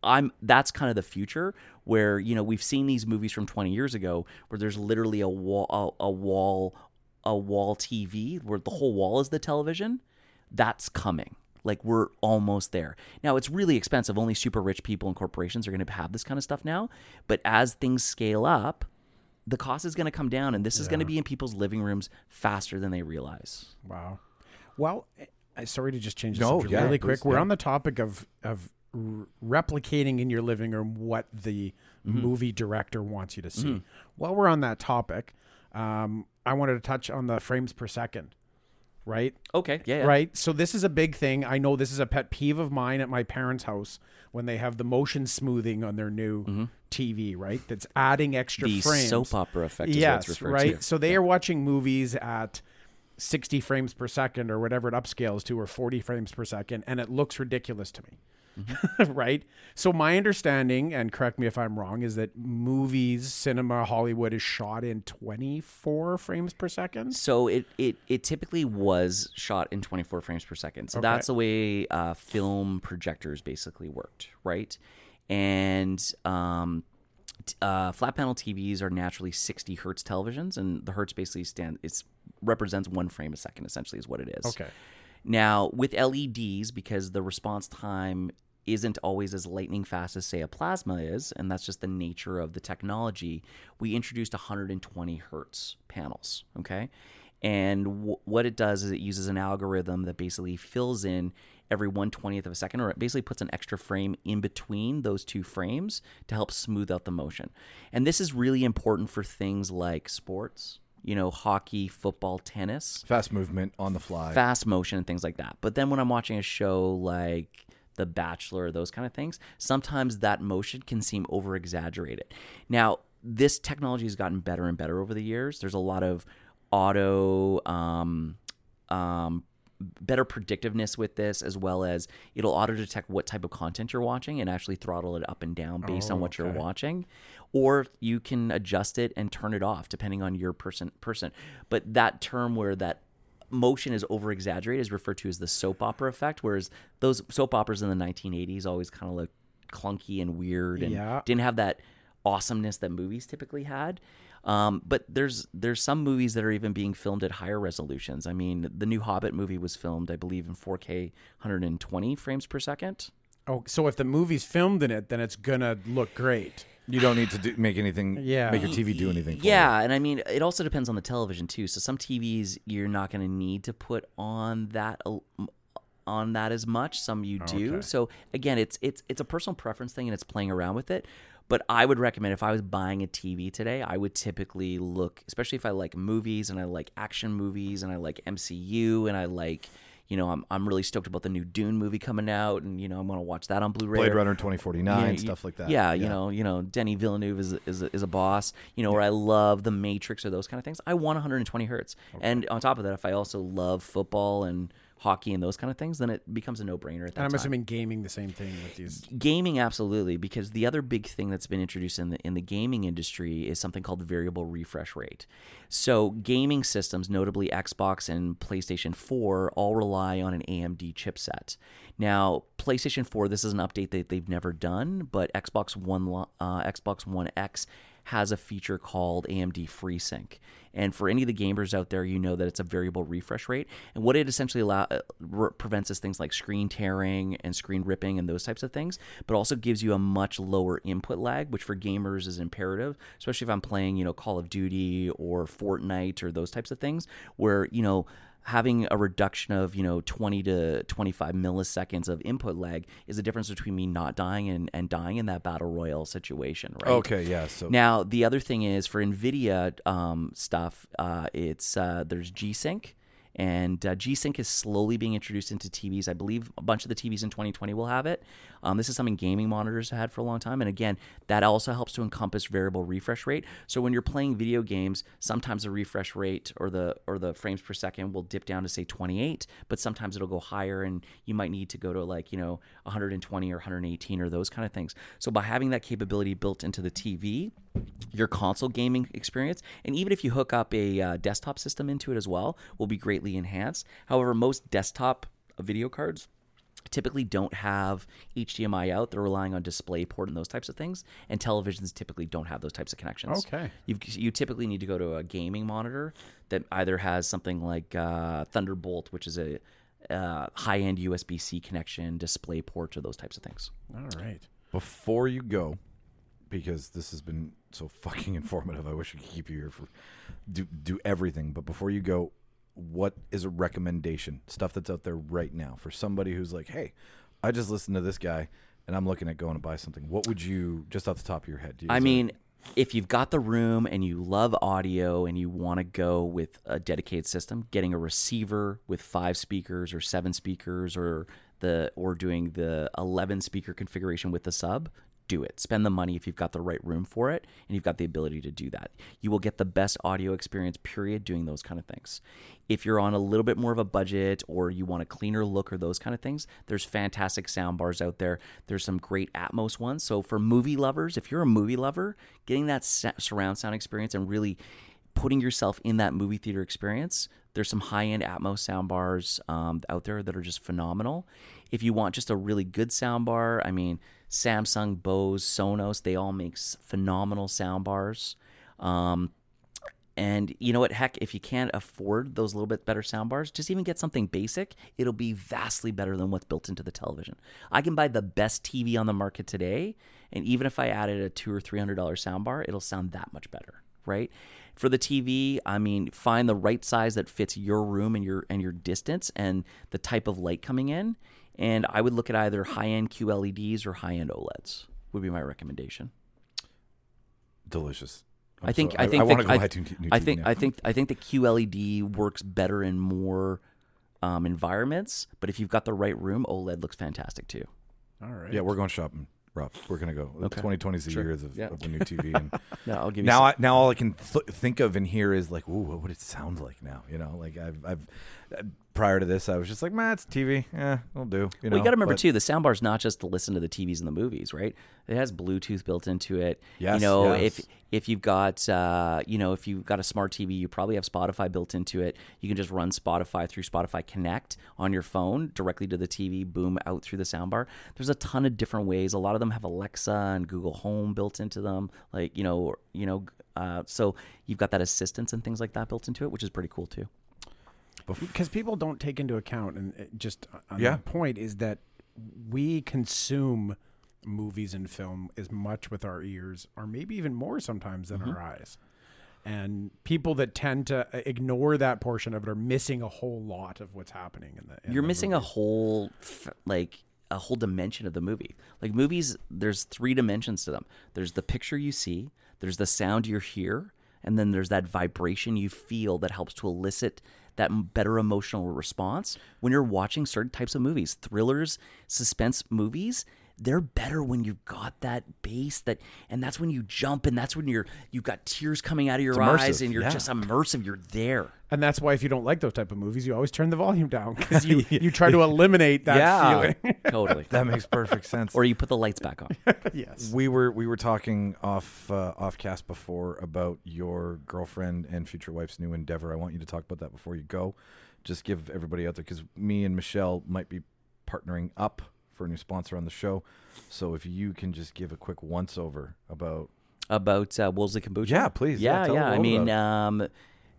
I'm that's kind of the future where you know we've seen these movies from 20 years ago where there's literally a wall a, a wall a wall TV where the whole wall is the television that's coming. Like we're almost there. Now it's really expensive. Only super rich people and corporations are going to have this kind of stuff now. But as things scale up, the cost is going to come down, and this is going to be in people's living rooms faster than they realize. Wow. Well, I sorry to just change the No, subject yeah, really please, quick. We're yeah. on the topic of of replicating in your living room what the mm-hmm. movie director wants you to see. Mm-hmm. While we're on that topic, um, I wanted to touch on the frames per second. Right? Okay, yeah, yeah. Right. So this is a big thing. I know this is a pet peeve of mine at my parents' house when they have the motion smoothing on their new mm-hmm. TV. Right. That's adding extra The frames. soap opera effect yes. right. to. So they are watching movies at 60 frames per second or whatever it upscales to, or 40 frames per second, and it looks ridiculous to me. right? So my understanding, and correct me if I'm wrong, is that movies, cinema, Hollywood is shot in 24 frames per second. So it, it, it typically was shot in 24 frames per second. So that's the way uh, film projectors basically worked, right? And um, uh, flat panel TVs are naturally 60 hertz televisions, and the hertz basically stand it's represents one frame a second. Essentially, is what it is. Okay. Now, with LEDs, because the response time isn't always as lightning fast as, say, a plasma is, and that's just the nature of the technology, we introduced 120 hertz panels. Okay. And w- what it does is it uses an algorithm that basically fills in every 120th of a second, or it basically puts an extra frame in between those two frames to help smooth out the motion. And this is really important for things like sports, you know, hockey, football, tennis Fast movement on the fly. fast motion and things like that. But then when I'm watching a show like The Bachelor, those kind of things, sometimes that motion can seem over exaggerated. Now, this technology has gotten better and better over the years. There's a lot of auto um, um, better predictiveness with this as well as it'll auto detect what type of content you're watching and actually throttle it up and down based on what you're watching or you can adjust it and turn it off depending on your person person but that term where that motion is over exaggerated is referred to as the soap opera effect whereas those soap operas in the 1980s always kind of look clunky and weird and Yeah. didn't have that awesomeness that movies typically had. Um, but there's there's some movies that are even being filmed at higher resolutions. I mean, the new Hobbit movie was filmed, I believe, in 4K 120 frames per second. Oh, so if the movie's filmed in it, then it's gonna look great. You don't need to do, make anything. Yeah. Make your TV do anything. For Yeah, and I mean, it also depends on the television too. So some TVs you're not going to need to put on that on that as much. Some you do. Okay. So again, it's it's it's a personal preference thing, and it's playing around with it. But I would recommend if I was buying a TV today, I would typically look, especially if I like movies and I like action movies and I like MCU and I like. You know, I'm, I'm really stoked about the new Dune movie coming out, and you know I'm gonna watch that on Blu-ray. Blade Runner 2049, yeah, stuff like that. Yeah, you know, you know, Denis Villeneuve is is is a boss. You know, or I love the Matrix or those kind of things. I want 120 hertz, and on top of that, if I also love football and hockey and those kind of things, then it becomes a no brainer at that And I'm time. assuming gaming the same thing with these. Gaming, absolutely, because the other big thing that's been introduced in the in the gaming industry is something called variable refresh rate. So, gaming systems, notably Xbox and PlayStation 4, all rely on an AMD chipset. Now, PlayStation 4, this is an update that they've never done, but Xbox One, uh, Xbox One X has a feature called AMD FreeSync. And for any of the gamers out there, you know that it's a variable refresh rate. And what it essentially allow, uh, re- prevents is things like screen tearing and screen ripping and those types of things, but also gives you a much lower input lag, which for gamers is imperative, especially if I'm playing, you know, Call of Duty or Fortnite or those types of things, where, you know, having a reduction of you know 20 to 25 milliseconds of input lag is the difference between me not dying and, and dying in that battle royale situation right Okay. Yeah. So now the other thing is for nvidia um, stuff uh, it's uh, there's g-sync and uh, G-Sync is slowly being introduced into TVs. I believe a bunch of the TVs in 2020 will have it. Um, this is something gaming monitors had for a long time, and again, that also helps to encompass variable refresh rate. So when you're playing video games, sometimes the refresh rate or the or the frames per second will dip down to say 28, but sometimes it'll go higher, and you might need to go to like you know 120 or 118 or those kind of things. So by having that capability built into the TV, your console gaming experience, and even if you hook up a uh, desktop system into it as well, will be greatly enhanced. However, most desktop video cards typically don't have HDMI out. They're relying on DisplayPort and those types of things. And televisions typically don't have those types of connections. Okay. You you typically need to go to a gaming monitor that either has something like uh, Thunderbolt, which is a uh, high-end USB-C connection, DisplayPort, or those types of things. All right. before you go, because this has been so fucking informative, I wish I could keep you here for do do everything. But before you go, what is a recommendation? Stuff that's out there right now for somebody who's like, hey, I just listened to this guy, and I'm looking at going to buy something. What would you, just off the top of your head? do you- I mean, if you've got the room and you love audio and you want to go with a dedicated system, getting a receiver with five speakers or seven speakers or the or doing the 11 speaker configuration with the sub, do it. Spend the money if you've got the right room for it and you've got the ability to do that. You will get the best audio experience, period, doing those kind of things. If you're on a little bit more of a budget or you want a cleaner look or those kind of things, there's fantastic sound bars out there. There's some great Atmos ones. So for movie lovers, if you're a movie lover, getting that surround sound experience and really putting yourself in that movie theater experience, there's some high end Atmos sound bars um, out there that are just phenomenal. If you want just a really good sound bar, I mean, Samsung, Bose, Sonos, they all make phenomenal sound bars. Um, and you know what? Heck, if you can't afford those little bit better sound bars, just even get something basic. It'll be vastly better than what's built into the television. I can buy the best TV on the market today, and even if I added a two or three hundred dollar sound bar, it'll sound that much better, right? For the TV, I mean, find the right size that fits your room and your and your distance and the type of light coming in. And I would look at either high end QLEDs or high end OLEDs. Would be my recommendation. Delicious. I'm i think so, I think I, I, the, I, I think now. I think I think the QLED works better in more um, environments, but if you've got the right room, OLED looks fantastic too. All right. Yeah, we're going shopping. Rob, we're gonna go. Okay. 2020 is the sure. year of, yeah. of the new TV. And no, I'll give you now. I, now all I can th- think of and hear is like, ooh, what would it sound like now? You know, like I've, I've prior to this, I was just like, man, it's TV. Yeah, it'll do. You know, well, you got to remember but, too, the soundbar's not just to listen to the TVs and the movies, right? It has Bluetooth built into it. Yes, you know, yes. if if you've got, uh, you know, if you've got a smart TV, you probably have Spotify built into it. You can just run Spotify through Spotify Connect on your phone directly to the TV, boom, out through the soundbar. There's a ton of different ways. A lot of them have Alexa and Google Home built into them, like you know, you know. Uh, so you've got that assistance and things like that built into it, which is pretty cool too because people don't take into account, and just on yeah. that point is that we consume movies and film as much with our ears, or maybe even more sometimes than mm-hmm. our eyes. And people that tend to uh, ignore that portion of it are missing a whole lot of what's happening in the. In You're the missing a whole like a whole dimension of the movie. Like movies, there's three dimensions to them. There's the picture you see, there's the sound you hear, and then there's that vibration you feel that helps to elicit that better emotional response when you're watching certain types of movies, thrillers, suspense movies they're better when you've got that base that and that's when you jump and that's when you're you've got tears coming out of your eyes and you're yeah. just immersive you're there. And that's why if you don't like those type of movies you always turn the volume down because you, you try to eliminate that yeah, feeling. totally. That makes perfect sense. Or you put the lights back on. Yes. We were we were talking off uh, off cast before about your girlfriend and future wife's new endeavor. I want you to talk about that before you go. Just give everybody out there because me and michelle might be partnering up for a new sponsor on the show. So if you can just give a quick once over about about uh, Wolseley Kombucha. Yeah, please. Yeah, yeah. yeah. I mean, um,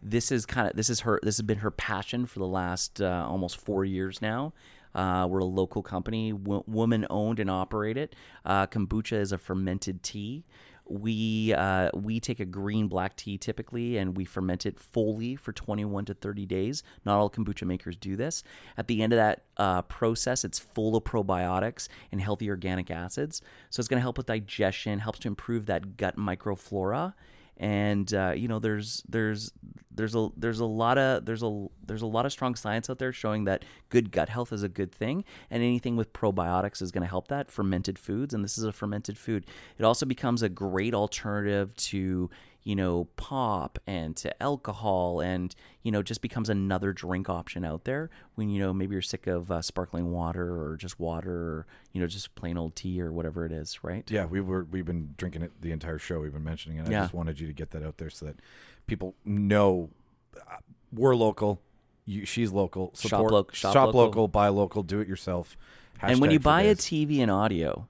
this is kind of this is her. This has been her passion for the last uh, almost four years now. Uh, we're a local company, w- woman owned and operated. Uh, kombucha is a fermented tea we uh, we take a green black tea typically and we ferment it fully for 21 to 30 days. Not all kombucha makers do this. At the end of that uh, process it's full of probiotics and healthy organic acids. So it's going to help with digestion helps to improve that gut microflora and uh, you know there's there's there's a there's a lot of there's a there's a lot of strong science out there showing that good gut health is a good thing and anything with probiotics is going to help that fermented foods and this is a fermented food. It also becomes a great alternative to you know, pop and to alcohol and, you know, just becomes another drink option out there when, you know, maybe you're sick of uh, sparkling water or just water or, you know, just plain old tea or whatever it is, right? Yeah, we were, we've been drinking it the entire show. We've been mentioning it. I just wanted you to get that out there so that people know uh, we're local. You, she's local. Support, shop, lo- shop, shop local. local, buy local, do it yourself. Hashtag and when you buy a TV and audio,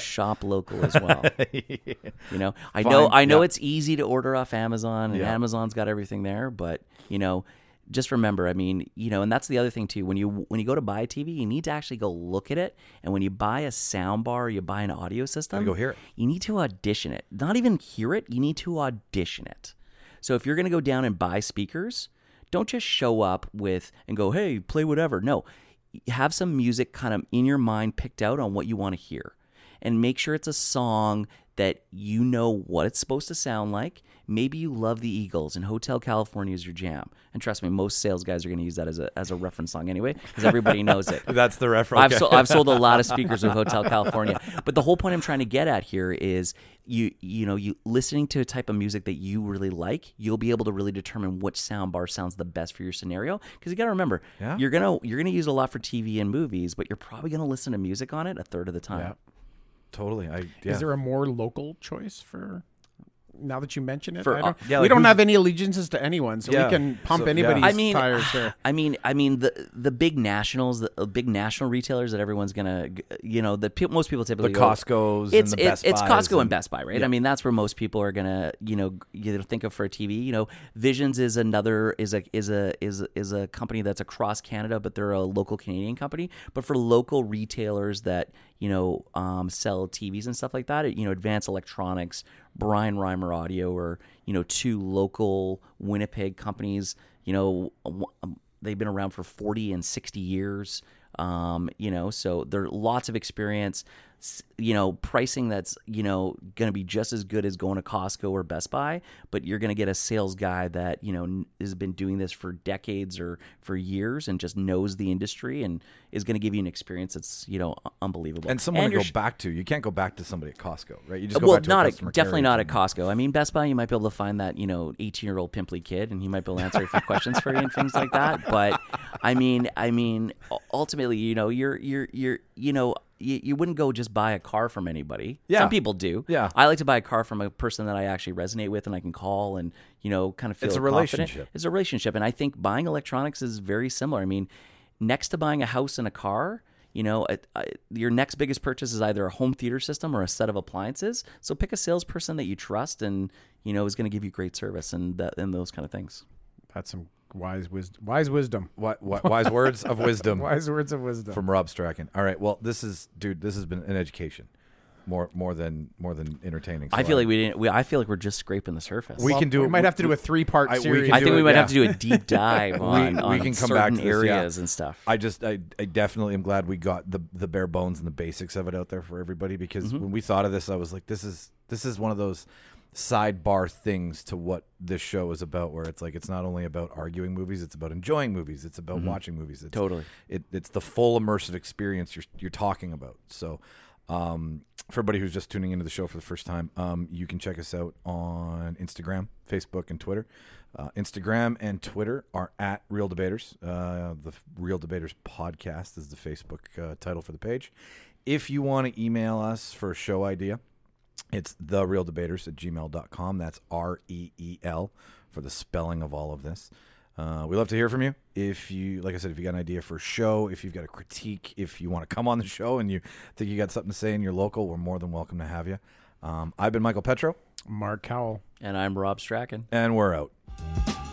shop local as well. You know, I Fine. know I know it's easy to order off Amazon and Amazon's got everything there, but you know, just remember, I mean, you know, and that's the other thing too. When you when you go to buy a TV, you need to actually go look at it. And when you buy a sound bar, you buy an audio system, go hear it. You need to audition it. Not even hear it. You need to audition it. So if you're going to go down and buy speakers, don't just show up with and go, "Hey, play whatever." No, have some music kind of in your mind picked out on what you want to hear and make sure it's a song that you know what it's supposed to sound like. Maybe you love the Eagles and Hotel California is your jam. And trust me, most sales guys are going to use that as a, as a reference song anyway because everybody knows it. That's the reference. I've, sold, I've sold a lot of speakers with Hotel California. But the whole point I'm trying to get at here is you you know you listening to a type of music that you really like, you'll be able to really determine which sound bar sounds the best for your scenario. Because you got to remember, Yeah. you're gonna you're gonna use a lot for TV and movies, but you're probably gonna listen to music on it a third of the time. Yeah. Totally. I yeah. Is there a more local choice for? Now that you mention it, For, I don't- uh, yeah, we like don't have any allegiances to anyone, so Yeah. we can pump So, yeah. anybody's I mean, tires there. I mean, I mean the the big nationals, the uh, big national retailers that everyone's gonna, you know, the pe- most people typically the go- Costco's It's the it's, Best it's Buys Costco and, Best Buy, right? Yeah. I mean, that's where most people are gonna, you know, g- either think of for a TV. You know, Visions is another is a is a is is a company that's across Canada, but they're a local Canadian company. But for local retailers that you know um, sell TVs and stuff like that, you know, Advanced Electronics, Brian Reimer Audio, or you know, two local Winnipeg companies. You know, um, they've been around for forty and sixty years. Um, you know, so there are lots of experience. You know, pricing that's you know going to be just as good as going to Costco or Best Buy, but you're going to get a sales guy that you know has been doing this for decades or for years and just knows the industry and is going to give you an experience that's you know unbelievable. and someone to go sh- back to. You can't go back to somebody at Costco, right? You just uh, go well, back to not a customer definitely not at. Costco. I mean, Best Buy, you might be able to find that you know 18 year old pimply kid, and he might be able to answer a few questions for you and things like that. But I mean, I mean, ultimately, you know, you're you're you're you know. You, you wouldn't go just buy a car from anybody. Yeah. Some people do. Yeah. I like to buy a car from a person that I actually resonate with and I can call and, you know, kind of feel It's a confident. relationship. It's a relationship. And I think buying electronics is very similar. I mean, next to buying a house and a car, you know, it, I, your next biggest purchase is either a home theater system or a set of appliances. So pick a salesperson that you trust and, you know, is going to give you great service and that, and those kind of things. That's some wise wisdom. Wise wisdom. What, what wise words of wisdom Wise words of wisdom. from Rob Strachan. All right. Well, this is dude. This has been an education, more more than more than entertaining. I So feel like we didn't, we, I feel like we're just scraping the surface. We Well, can do We it- might have to do a three-part I- series. I do think it, we might yeah. have to do a deep dive on, we on can come certain back to this, yeah. areas and stuff. I just I, I definitely am glad we got the the bare bones and the basics of it out there for everybody because Mm-hmm. when we thought of this I was like this is this is one of those sidebar things to what this show is about where it's like it's not only about arguing movies it's about enjoying movies it's about watching movies it's, Mm-hmm. Totally. it, it's the full immersive experience you're you're talking about so um, for everybody who's just tuning into the show for the first time, um, you can check us out on Instagram, Facebook, and Twitter. Uh, Instagram and Twitter are at Reel Debaters. Uh, the Reel Debaters podcast is the Facebook uh, title for the page. If you want to email us for a show idea, it's thereeldebaters at gmail.com. That's R E E L for the spelling of all of this. Uh, we love to hear from you. If you, like I said, if you got an idea for a show, if you've got a critique, if you want to come on the show and you think you got something to say in your local, we're more than welcome to have you. Um, I've been Michael Petrow, Mark Cowell. and I'm Rob Strachan. and we're out.